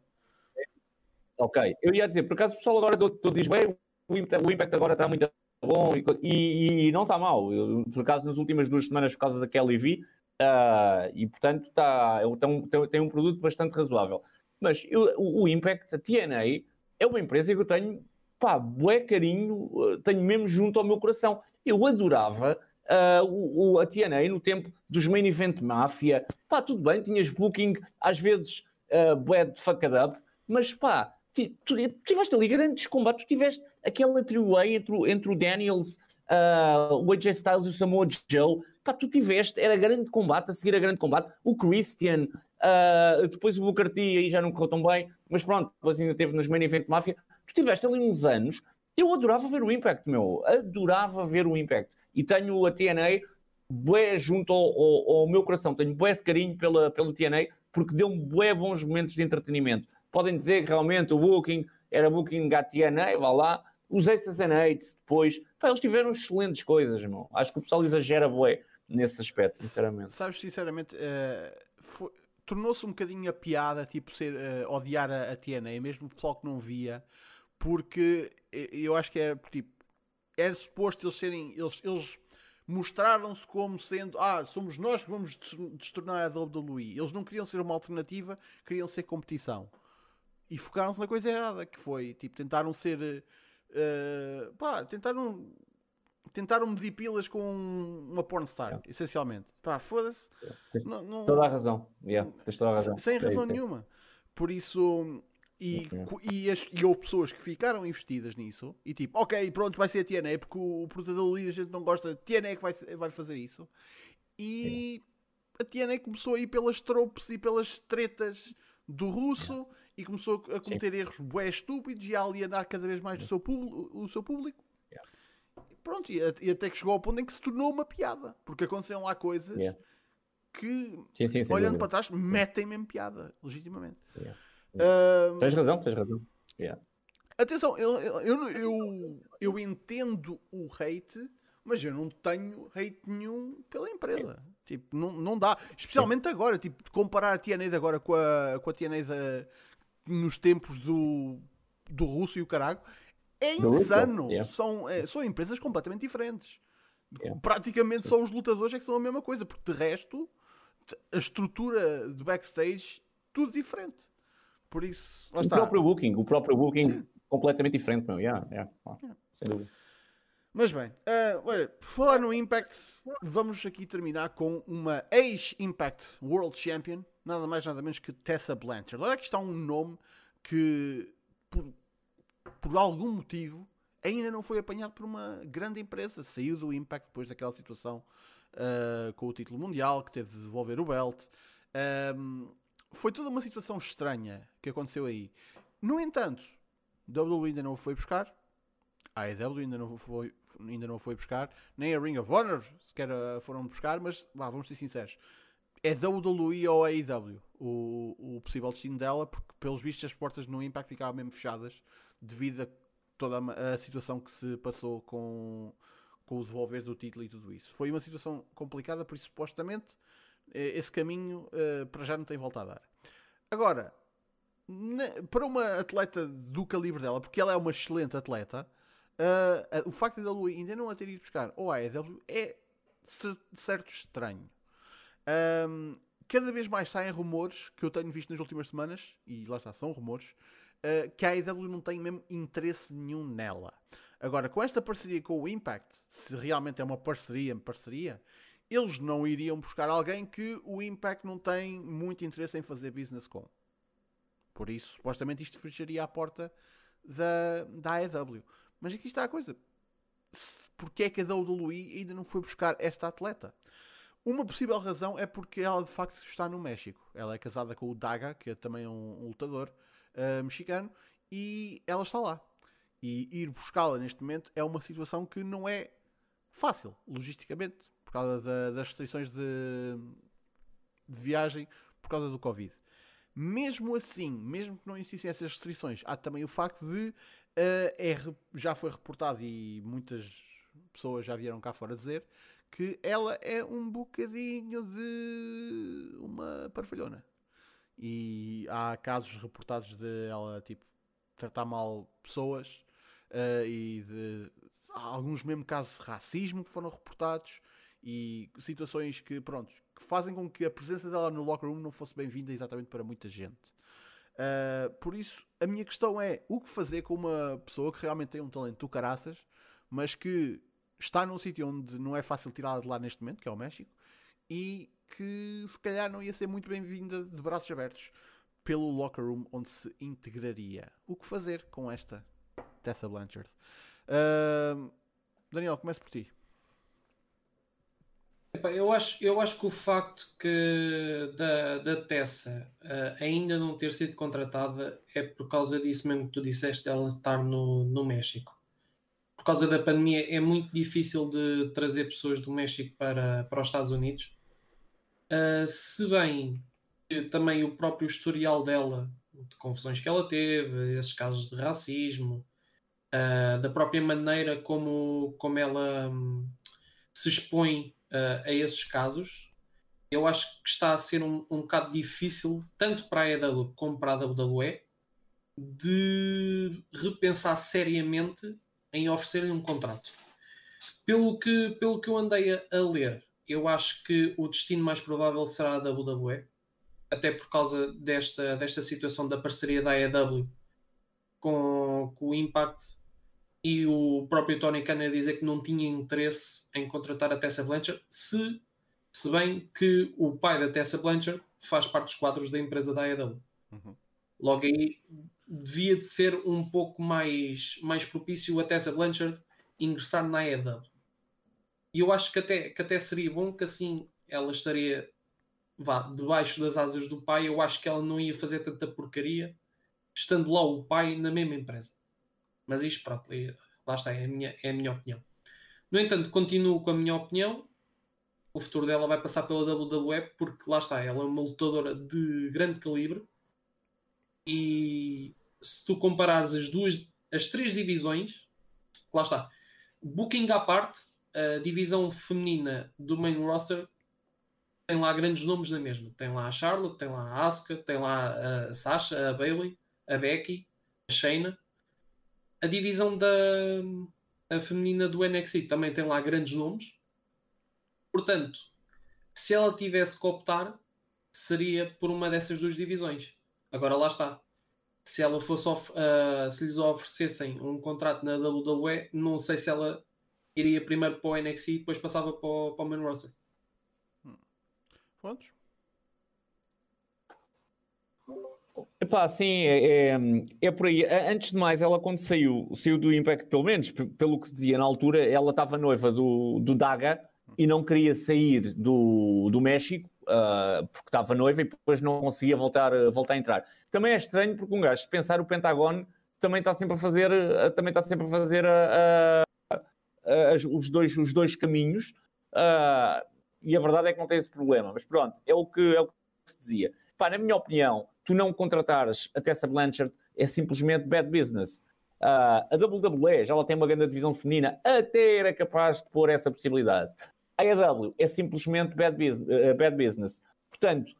Ok, eu ia dizer, por acaso o pessoal agora todo diz, bem, o Impact agora está muito bom e, e, não está mal. Eu, por acaso, nas últimas duas semanas, por causa da Kelly V, uh, e portanto está, tem, tem um produto bastante razoável. Mas eu, o, o, Impact, a TNA, é uma empresa que eu tenho, pá, bué carinho, tenho mesmo junto ao meu coração. Eu adorava uh, o, o, a TNA no tempo dos main event Mafia. Pá, tudo bem, tinhas booking, às vezes, uh, bué de fucked up, mas pá, tu, tu tiveste ali grandes combates, tu tiveste aquele trio-way entre, entre o Daniels, uh, o AJ Styles e o Samoa Joe, pá, tu tiveste, era grande combate, a seguir a grande combate, o Christian, uh, depois o Booker T aí já não correu tão bem, mas pronto, depois ainda teve nos main event Mafia, tu tiveste ali uns anos, eu adorava ver o Impact, meu, adorava ver o Impact, e tenho a TNA bué junto ao, ao, ao meu coração, tenho bué de carinho pela, pela TNA, porque deu-me bué bons momentos de entretenimento. Podem dizer que realmente o Booking era Booking da TNA, vá lá, os Aces and Eights depois, pá, eles tiveram excelentes coisas, irmão. Acho que o pessoal exagera bué nesse aspecto, sinceramente. Sabes, sinceramente, uh, tornou-se um bocadinho a piada, tipo, ser, uh, odiar a, a TNA, mesmo o pessoal que não via, porque eu acho que é, tipo, era suposto eles serem, eles, eles mostraram-se como sendo, ah, somos nós que vamos destornar a WWE. Eles não queriam ser uma alternativa, queriam ser competição. E focaram-se na coisa errada, que foi, tipo, tentaram ser Uh, pá, tentaram tentaram medir pilas com uma pornstar, yeah. essencialmente. Pá, foda-se. Yeah. Não, toda a razão. Yeah, tens toda a razão. Sem razão nenhuma. Por isso. E, e, as, e, houve pessoas que ficaram investidas nisso e tipo, ok, pronto, vai ser a TNA porque o, o da a gente não gosta, TNA é que vai, vai fazer isso. E a TNA começou a ir pelas tropes e pelas tretas do russo e começou a cometer Sim. erros bué estúpidos e a alienar cada vez mais o seu, o seu público. Pronto, e, e, até que chegou ao ponto em que se tornou uma piada, porque aconteceram lá coisas yeah. que, sim, sim, olhando para trás, metem mesmo piada, legitimamente. Yeah. Tens razão, tens razão. Atenção, eu, eu, eu, eu entendo o hate mas eu não tenho hate nenhum pela empresa. Tipo, não, não dá. Especialmente agora, tipo, comparar a TNA agora com a, com a TNA nos tempos do, do russo e o caralho é insano. Yeah. São, é, são empresas completamente diferentes. Yeah. Praticamente só os lutadores é que são a mesma coisa, porque de resto a estrutura de backstage tudo diferente. Por isso, lá o está. próprio booking, o próprio booking Sim. completamente diferente, meu. Yeah, yeah. yeah. Sem dúvida. Mas bem, uh, olha, por falar no Impact, vamos aqui terminar com uma ex-Impact World Champion, nada mais nada menos que Tessa Blanchard. Agora aqui está um nome que, por, por algum motivo, ainda não foi apanhado por uma grande empresa. Saiu do Impact depois daquela situação uh, com o título mundial, que teve de devolver o belt. Um, foi toda uma situação estranha que aconteceu aí. No entanto, WWE ainda não o foi buscar. A AEW ainda não foi, ainda não foi buscar, nem a Ring of Honor sequer foram buscar, mas vá, vamos ser sinceros. É WWE ou AEW o, o possível destino dela, porque pelos vistos as portas no Impact ficaram mesmo fechadas devido a toda a, situação que se passou com, com o devolver do título e tudo isso. Foi uma situação complicada, por isso supostamente eh, esse caminho uh, para já não tem volta a dar. Agora, para uma atleta do calibre dela, porque ela é uma excelente atleta, uh, o facto de a ainda não a ter ido buscar ou a AEW é certo estranho. Cada vez mais saem rumores que eu tenho visto nas últimas semanas, e lá está, são rumores, uh, que a AEW não tem mesmo interesse nenhum nela. Agora, com esta parceria com o Impact, se realmente é uma parceria, parceria, eles não iriam buscar alguém que o Impact não tem muito interesse em fazer business com. Por isso, supostamente isto fecharia a porta da, da AEW. Mas aqui está a coisa. Porquê é que a WWE ainda não foi buscar esta atleta? Uma possível razão é porque ela de facto está no México. Ela é casada com o Daga, que é também um, lutador uh, mexicano, e ela está lá. E ir buscá-la neste momento é uma situação que não é fácil, logisticamente, por causa da, das restrições de, de, viagem, por causa do Covid. Mesmo assim, mesmo que não existissem essas restrições, há também o facto de uh, é, já foi reportado e muitas pessoas já vieram cá fora dizer que ela é um bocadinho de uma parvalhona. E há casos reportados de ela tipo tratar mal pessoas uh, e de alguns mesmo casos de racismo que foram reportados e situações que, pronto, que fazem com que a presença dela no locker room não fosse bem-vinda exatamente para muita gente. Uh, por isso, a minha questão é o que fazer com uma pessoa que realmente tem um talento do caraças, mas que está num sítio onde não é fácil tirá-la de lá neste momento, que é o México, e que se calhar não ia ser muito bem-vinda de braços abertos pelo locker room onde se integraria. O que fazer com esta Tessa Blanchard? Uh, Daniel, comece por ti. Eu acho, eu acho que o facto que da, da Tessa uh, ainda não ter sido contratada é por causa disso mesmo que tu disseste, ela estar no, no México por causa da pandemia, é muito difícil de trazer pessoas do México para, para os Estados Unidos. Uh, se bem também o próprio historial dela, de confusões que ela teve, esses casos de racismo, uh, da própria maneira como, como ela um, se expõe uh, a esses casos, eu acho que está a ser um, um bocado difícil, tanto para a EW como para a WWE, de repensar seriamente em oferecer-lhe um contrato. Pelo que, pelo que eu andei a, ler, eu acho que o destino mais provável será a WWE, até por causa desta, desta situação da parceria da AEW com, com o Impact e o próprio Tony Khan a dizer que não tinha interesse em contratar a Tessa Blanchard, se, se bem que o pai da Tessa Blanchard faz parte dos quadros da empresa da AEW. Uhum. Logo aí devia de ser um pouco mais, mais propício a Tessa Blanchard ingressar na AEW. E eu acho que até, que até seria bom que assim ela estaria vá, debaixo das asas do pai. Eu acho que ela não ia fazer tanta porcaria estando lá o pai na mesma empresa. Mas isto, pronto, lá está, é a minha, é a minha opinião. No entanto, continuo com a minha opinião. O futuro dela vai passar pela WWE porque lá está, ela é uma lutadora de grande calibre e se tu comparares as duas, as três divisões, lá está, Booking à parte, a divisão feminina do main roster tem lá grandes nomes na mesma. Tem lá a Charlotte, tem lá a Asuka, tem lá a Sasha, a Bailey, a Becky, a Shayna. A divisão da a feminina do NXT também tem lá grandes nomes. Portanto, se ela tivesse que optar, seria por uma dessas duas divisões. Agora lá está. Se ela fosse uh, se lhes oferecessem um contrato na WWE, não sei se ela iria primeiro para o NXT e depois passava para o, para o main roster. Hum. Quantos? Epá, sim, é, é, é, por aí. Antes de mais, ela quando saiu, saiu do Impact, pelo menos pelo que se dizia na altura, ela estava noiva do, do Daga e não queria sair do, do México uh, porque estava noiva e depois não conseguia voltar, voltar a entrar. Também é estranho porque um gajo, se pensar o Pentágono, também está sempre a fazer, uh, também está sempre a fazer uh, os, dois, os dois caminhos e a verdade é que não tem esse problema. Mas pronto, é o que, é o que se dizia. Pá, na minha opinião, tu não contratares a Tessa Blanchard é simplesmente bad business. Uh, a WWE já ela tem uma grande divisão feminina, até era capaz de pôr essa possibilidade. A AEW é simplesmente bad business. Uh, bad business. Portanto,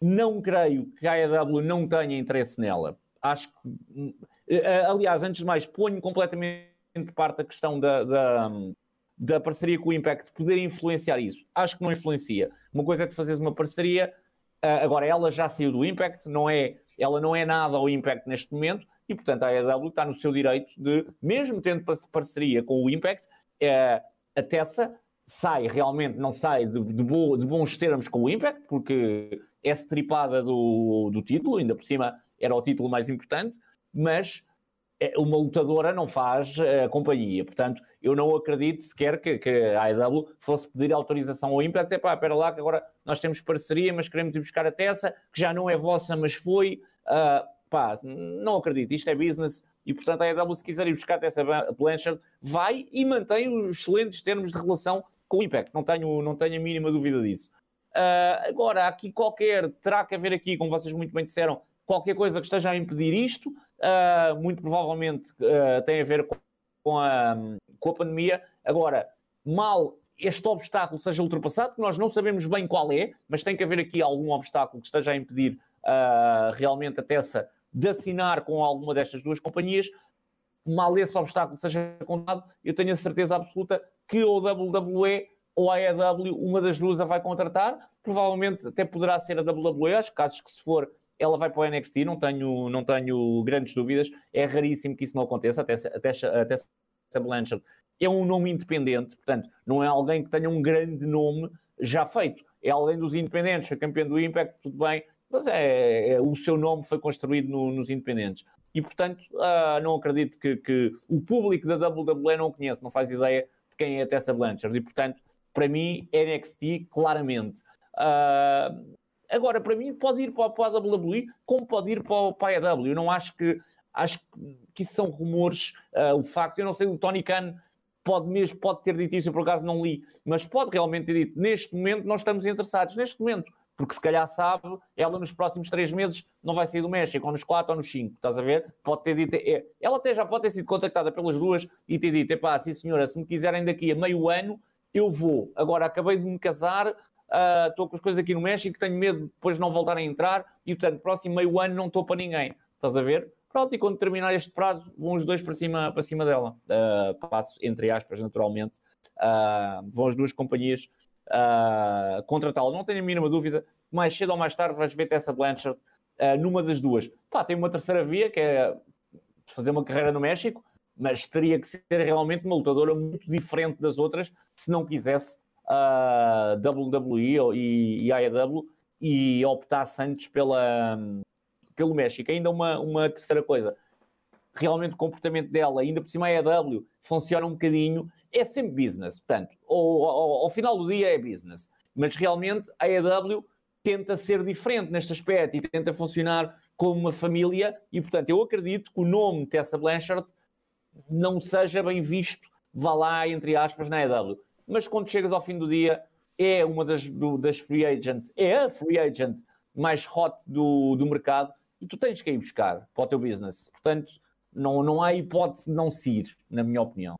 não creio que a AEW não tenha interesse nela. Acho que, uh, aliás, antes de mais, ponho completamente de parte a questão da, da, da parceria com o Impact poder influenciar isso. Acho que não influencia. Uma coisa é que fazeres uma parceria, agora ela já saiu do Impact, não é, ela não é nada ao Impact neste momento e, portanto, a AEW está no seu direito de, mesmo tendo parceria com o Impact, é, a Tessa sai realmente, não sai de, de, bo, de, bons termos com o Impact, porque é estripada do, do título, ainda por cima era o título mais importante, mas uma lutadora não faz a companhia. Portanto, eu não acredito sequer que, que a AEW fosse pedir autorização ao Impact. É pá, espera lá que agora nós temos parceria, mas queremos ir buscar a Tessa, que já não é vossa, mas foi. Uh, pá, não acredito, isto é business e portanto a AEW se quiser ir buscar essa Blanchard vai e mantém os excelentes termos de relação com o Impact, não tenho, não tenho a mínima dúvida disso. Uh, agora, aqui qualquer, terá que haver aqui, como vocês muito bem disseram, qualquer coisa que esteja a impedir isto, uh, muito provavelmente uh, tem a ver com, a, com a pandemia. Agora, mal este obstáculo seja ultrapassado, que nós não sabemos bem qual é, mas tem que haver aqui algum obstáculo que esteja a impedir uh, realmente a Tessa de assinar com alguma destas duas companhias, mal esse obstáculo seja contado, eu tenho a certeza absoluta que ou WWE ou a AEW, uma das duas a vai contratar, provavelmente até poderá ser a WWE, acho que casos que se for ela vai para o NXT, não tenho, não tenho grandes dúvidas, é raríssimo que isso não aconteça, até, até, até a Blanchard é um nome independente, portanto, não é alguém que tenha um grande nome já feito, é alguém dos independentes, foi campeão do Impact, tudo bem, mas é, é, o seu nome foi construído no, nos independentes. E, portanto, uh, não acredito que, que, o público da WWE não conhece, não faz ideia de quem é a Tessa Blanchard. E, portanto, para mim, NXT, claramente. Uh, agora, para mim, pode ir para, para a WWE como pode ir para, para a AEW. Eu não acho que, acho que isso são rumores. Uh, o facto, eu não sei, o Tony Khan pode mesmo, pode ter dito isso, eu por acaso não li, mas pode realmente ter dito, neste momento nós estamos interessados, neste momento porque se calhar sabe, ela nos próximos três meses não vai sair do México, ou nos quatro ou nos cinco, estás a ver? Pode ter dito, é, ela até já pode ter sido contactada pelas duas e ter dito, epá, sim senhora, se me quiserem daqui a meio ano, eu vou. Agora, acabei de me casar, ah, estou uh, com as coisas aqui no México, tenho medo de depois não voltarem a entrar, e portanto, próximo meio ano não estou para ninguém, estás a ver? Pronto, e quando terminar este prazo, vão os dois para cima, para cima dela. Uh, passo, entre aspas, naturalmente, uh, vão as duas companhias uh, contratá-lo. Não tenho a mínima dúvida, mais cedo ou mais tarde vais ver Tessa Blanchard uh, numa das duas. Pá, tem uma terceira via, que é fazer uma carreira no México, mas teria que ser realmente uma lutadora muito diferente das outras se não quisesse a WWE e, e AEW e optasse antes pela, pelo México. Ainda uma, uma terceira coisa, realmente o comportamento dela, ainda por cima a AEW, funciona um bocadinho é sempre business. Portanto, ao, ao, ao, final do dia é business. Mas realmente a AEW tenta ser diferente neste aspecto e tenta funcionar como uma família. E, portanto, eu acredito que o nome Tessa Blanchard não seja bem visto, vá lá, entre aspas, na AEW. Mas quando chegas ao fim do dia, é uma das, do, das free agents, é a free agent mais hot do, do mercado e tu tens que ir buscar para o teu business. Portanto, não, não há hipótese de não se ir, na minha opinião.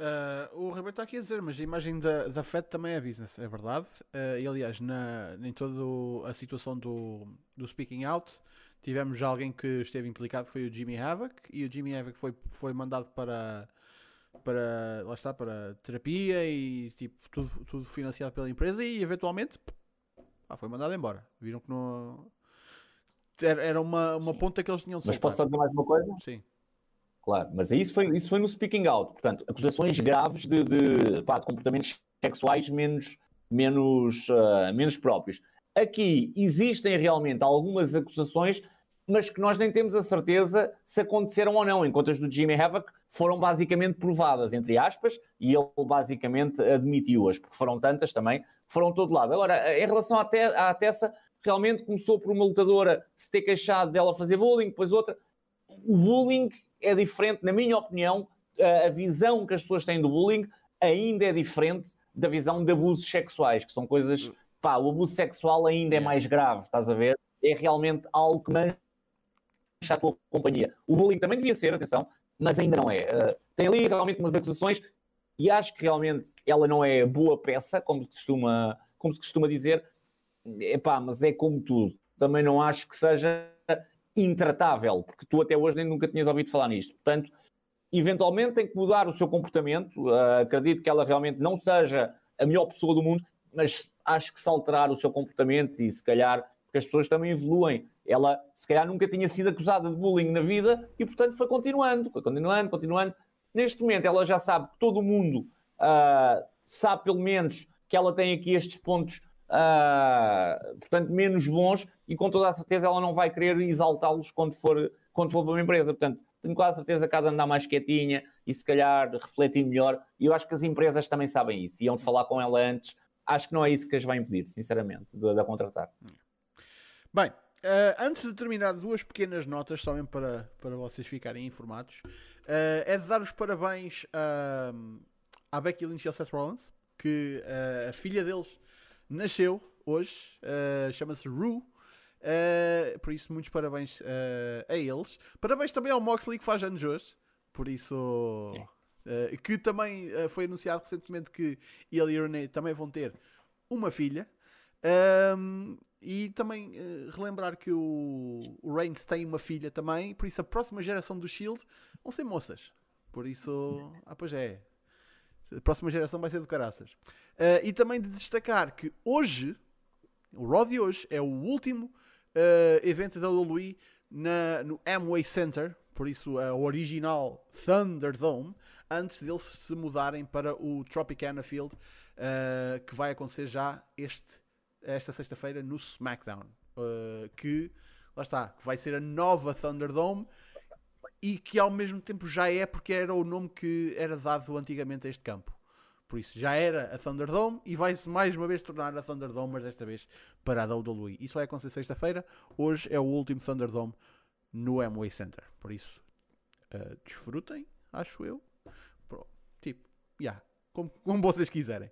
Uh, o Roberto está aqui a dizer, mas a imagem da, da FED também é business, é verdade. Uh, e aliás, na, em toda a situação do, do Speaking Out, tivemos alguém que esteve implicado, foi o Jimmy Havoc, e o Jimmy Havoc foi, foi mandado para, para, lá está, para terapia e tipo, tudo, tudo financiado pela empresa e eventualmente ah, foi mandado embora. Viram que não. Era, era uma, uma ponta que eles tinham Mas posso só dizer mais uma coisa? Sim. Claro, mas isso foi, isso foi no speaking out, portanto, acusações graves de, de, pá, de comportamentos sexuais menos, menos, uh, menos próprios. Aqui existem realmente algumas acusações, mas que nós nem temos a certeza se aconteceram ou não, enquanto as do Jimmy Havoc foram basicamente provadas, entre aspas, e ele basicamente admitiu-as, porque foram tantas também, foram todo lado. Agora, em relação à, te à Tessa, realmente começou por uma lutadora se ter queixado dela fazer bullying, depois outra. O bullying é diferente, na minha opinião, a visão que as pessoas têm do bullying ainda é diferente da visão de abusos sexuais, que são coisas. Pá, o abuso sexual ainda é mais grave, estás a ver? É realmente algo que a tua companhia. O bullying também devia ser, atenção, mas ainda não é. Uh, tem ali realmente umas acusações e acho que realmente ela não é boa peça, como se costuma, como se costuma dizer. Epá, mas é como tudo. Também não acho que seja intratável, porque tu até hoje nem nunca tinhas ouvido falar nisto. Portanto, eventualmente tem que mudar o seu comportamento. Uh, acredito que ela realmente não seja a melhor pessoa do mundo, mas acho que se alterar o seu comportamento e se calhar, porque as pessoas também evoluem. Ela se calhar nunca tinha sido acusada de bullying na vida e portanto foi continuando, foi continuando, continuando. Neste momento ela já sabe que todo mundo uh, sabe pelo menos que ela tem aqui estes pontos uh, portanto, menos bons e com toda a certeza ela não vai querer exaltá-los quando for, quando for para uma empresa. Portanto, tenho quase certeza que há de andar mais quietinha e se calhar refletir melhor. E eu acho que as empresas também sabem isso. Iam de falar com ela antes. Acho que não é isso que as vai impedir, sinceramente, de, de a contratar. Bem, uh, antes de terminar, duas pequenas notas, só mesmo para, para vocês ficarem informados. Uh, é de dar os parabéns uh, à Becky Lynch e ao Seth Rollins, que a filha deles nasceu hoje, chama-se Rue. Uh, por isso, muitos parabéns uh, a eles. Parabéns também ao Moxley que faz anos hoje. Por isso, uh, que também foi anunciado recentemente que ele e Renee também vão ter uma filha. Um, e também relembrar que o, o Reigns tem uma filha também. Por isso, a próxima geração do Shield vão ser moças. Por isso, ah, pois é. A próxima geração vai ser do caraças. e também de destacar que hoje, o Raw de hoje, é o último uh, evento da WWE na, no Amway Center, por isso a original Thunderdome, antes deles se mudarem para o Tropicana Field, uh, que vai acontecer já este, esta sexta-feira no SmackDown. Uh, que, lá está, que vai ser a nova Thunderdome e que ao mesmo tempo já é porque era o nome que era dado antigamente a este campo. Por isso, já era a Thunderdome e vai-se mais uma vez tornar a Thunderdome, mas desta vez para a WWE. Isso vai acontecer sexta-feira. Hoje é o último Thunderdome no Amway Center. Por isso, uh, desfrutem, acho eu. Tipo, já. Yeah, como, como, vocês quiserem.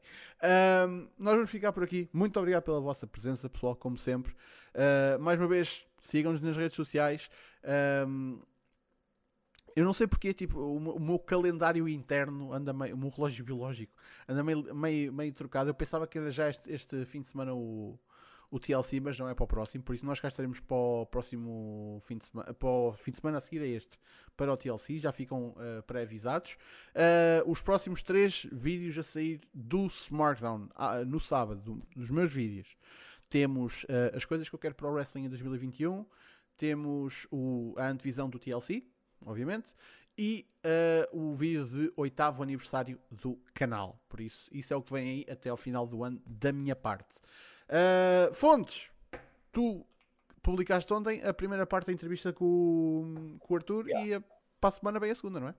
Um, nós vamos ficar por aqui. Muito obrigado pela vossa presença, pessoal, como sempre. Uh, mais uma vez, sigam-nos nas redes sociais. Um, eu não sei porque, tipo, o, meu calendário interno anda meio, o meu relógio biológico anda meio, meio, meio trocado. Eu pensava que era já este, este fim de semana o, o TLC, mas não é para o próximo, por isso nós cá estaremos para o próximo fim de semana, para o fim de semana a seguir a este, para o TLC, já ficam uh, pré-avisados. Uh, os próximos três vídeos a sair do SmackDown uh, no sábado, do, dos meus vídeos, temos uh, as coisas que eu quero para o Wrestling em 2021, temos o, a antevisão do TLC, obviamente, e uh, o vídeo de oitavo aniversário do canal. Por isso, isso é o que vem aí até ao final do ano da minha parte. Uh, fontes, tu publicaste ontem a primeira parte da entrevista com, com o Arthur yeah. e a, para a semana vem a segunda, não é?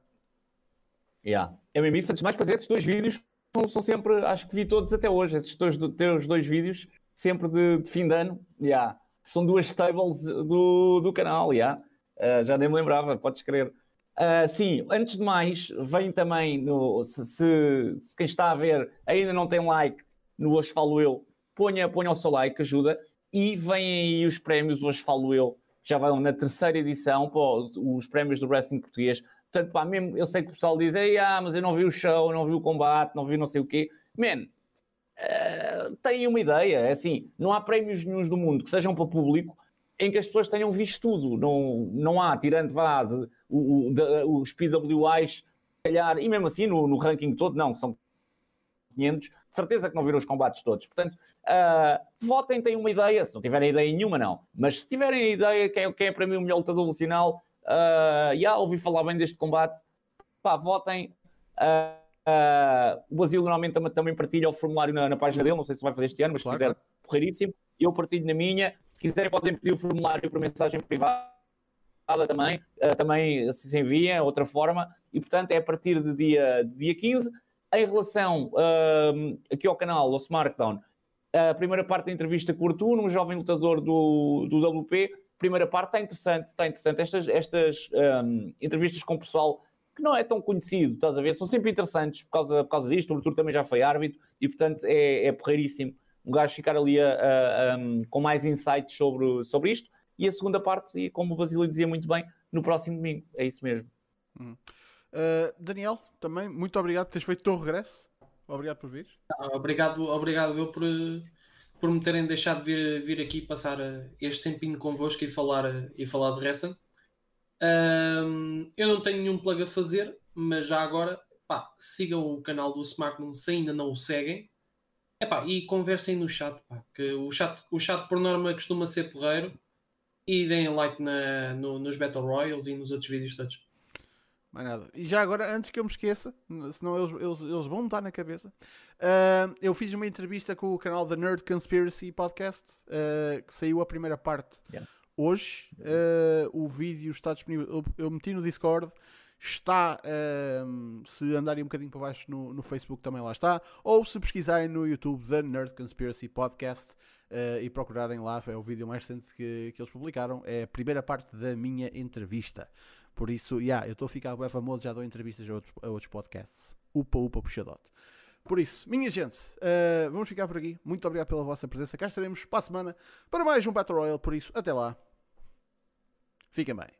Yeah. É mesmo isso, antes de mais, fazer esses dois vídeos são, sempre, acho que vi todos até hoje, esses dois, teus dois vídeos, sempre de, de fim de ano. Yeah. São duas stables do, do canal, yeah. Uh, já nem me lembrava, podes crer. Uh, sim, antes de mais, vem também, no, se, se, se, quem está a ver ainda não tem like no Hoje Falo Eu, ponha, ponha o seu like, ajuda. E vêm aí os prémios Hoje Falo Eu, já vão na terceira edição, pô, os prémios do Wrestling Português. Portanto, pá, mesmo, eu sei que o pessoal diz, ah, mas eu não vi o show, não vi o combate, não vi não sei o quê. Man, uh, têm uma ideia, é assim, não há prémios nenhums do mundo que sejam para público em que as pessoas tenham visto tudo. Não, não há, tirando vá, de, o, de, os PWIs, calhar, e mesmo assim no, no, ranking todo, não, são 500, de certeza que não viram os combates todos. Portanto, uh, votem, têm uma ideia, se não tiverem ideia nenhuma, não. Mas se tiverem ideia, quem é, quem é para mim o melhor lutador do sinal, uh, já ouvi falar bem deste combate, pá, votem. Uh, uh, o Basílio normalmente também, também partilha o formulário na, na, página dele, não sei se vai fazer este ano, mas claro, se quiser, porreiríssimo. Eu partilho na minha. Se quiserem, podem pedir o formulário por mensagem privada também, uh, também se envia, outra forma, e portanto é a partir de dia, dia 15. Em relação uh, aqui ao canal, ao SmartDown, a primeira parte da entrevista com o Arthur, um jovem lutador do, do WP, primeira parte está interessante, está interessante. Estas, estas um, entrevistas com o pessoal que não é tão conhecido, estás a ver, são sempre interessantes por causa, por causa disto. O Arthur também já foi árbitro e, portanto, é, é porreiríssimo um gajo ficar ali a, a, a, com mais insights sobre, sobre isto. e a segunda parte, e como o Basílio dizia muito bem, no próximo domingo. É isso mesmo. Uhum. Uh, Daniel, também, muito obrigado por teres feito o teu regresso. Obrigado por vir. obrigado, obrigado eu por, por me terem deixado vir, vir aqui passar eh, este tempinho convosco e falar, eh, e falar de wrestling. Um, eu não tenho nenhum plug a fazer, mas já agora pá, sigam o canal do Smartphone se ainda não o seguem. Epá, e conversem no chat, pá, que o chat, o chat por norma costuma ser porreiro. E deem like na, no, nos Battle Royals e nos outros vídeos todos. Mais nada. E já agora, antes que eu me esqueça, senão eles, eles, eles vão estar na cabeça, uh, eu fiz uma entrevista com o canal The Nerd Conspiracy Podcast, uh, que saiu a primeira parte yeah. hoje. Uh, o vídeo está disponível. Eu, eu meti no Discord está, se andarem um bocadinho para baixo no, no, Facebook também lá está, ou se pesquisarem no YouTube The Nerd Conspiracy Podcast e procurarem lá, é o vídeo mais recente que, que eles publicaram, é a primeira parte da minha entrevista. Por isso, yeah, eu estou a ficar bem famoso, já dou entrevistas a outros, a outros podcasts. Upa, upa, puxadote. Por isso, minha gente, uh, vamos ficar por aqui. Muito obrigado pela vossa presença. Cá estaremos para a semana para mais um Battle Royale. Por isso, até lá. Fiquem bem.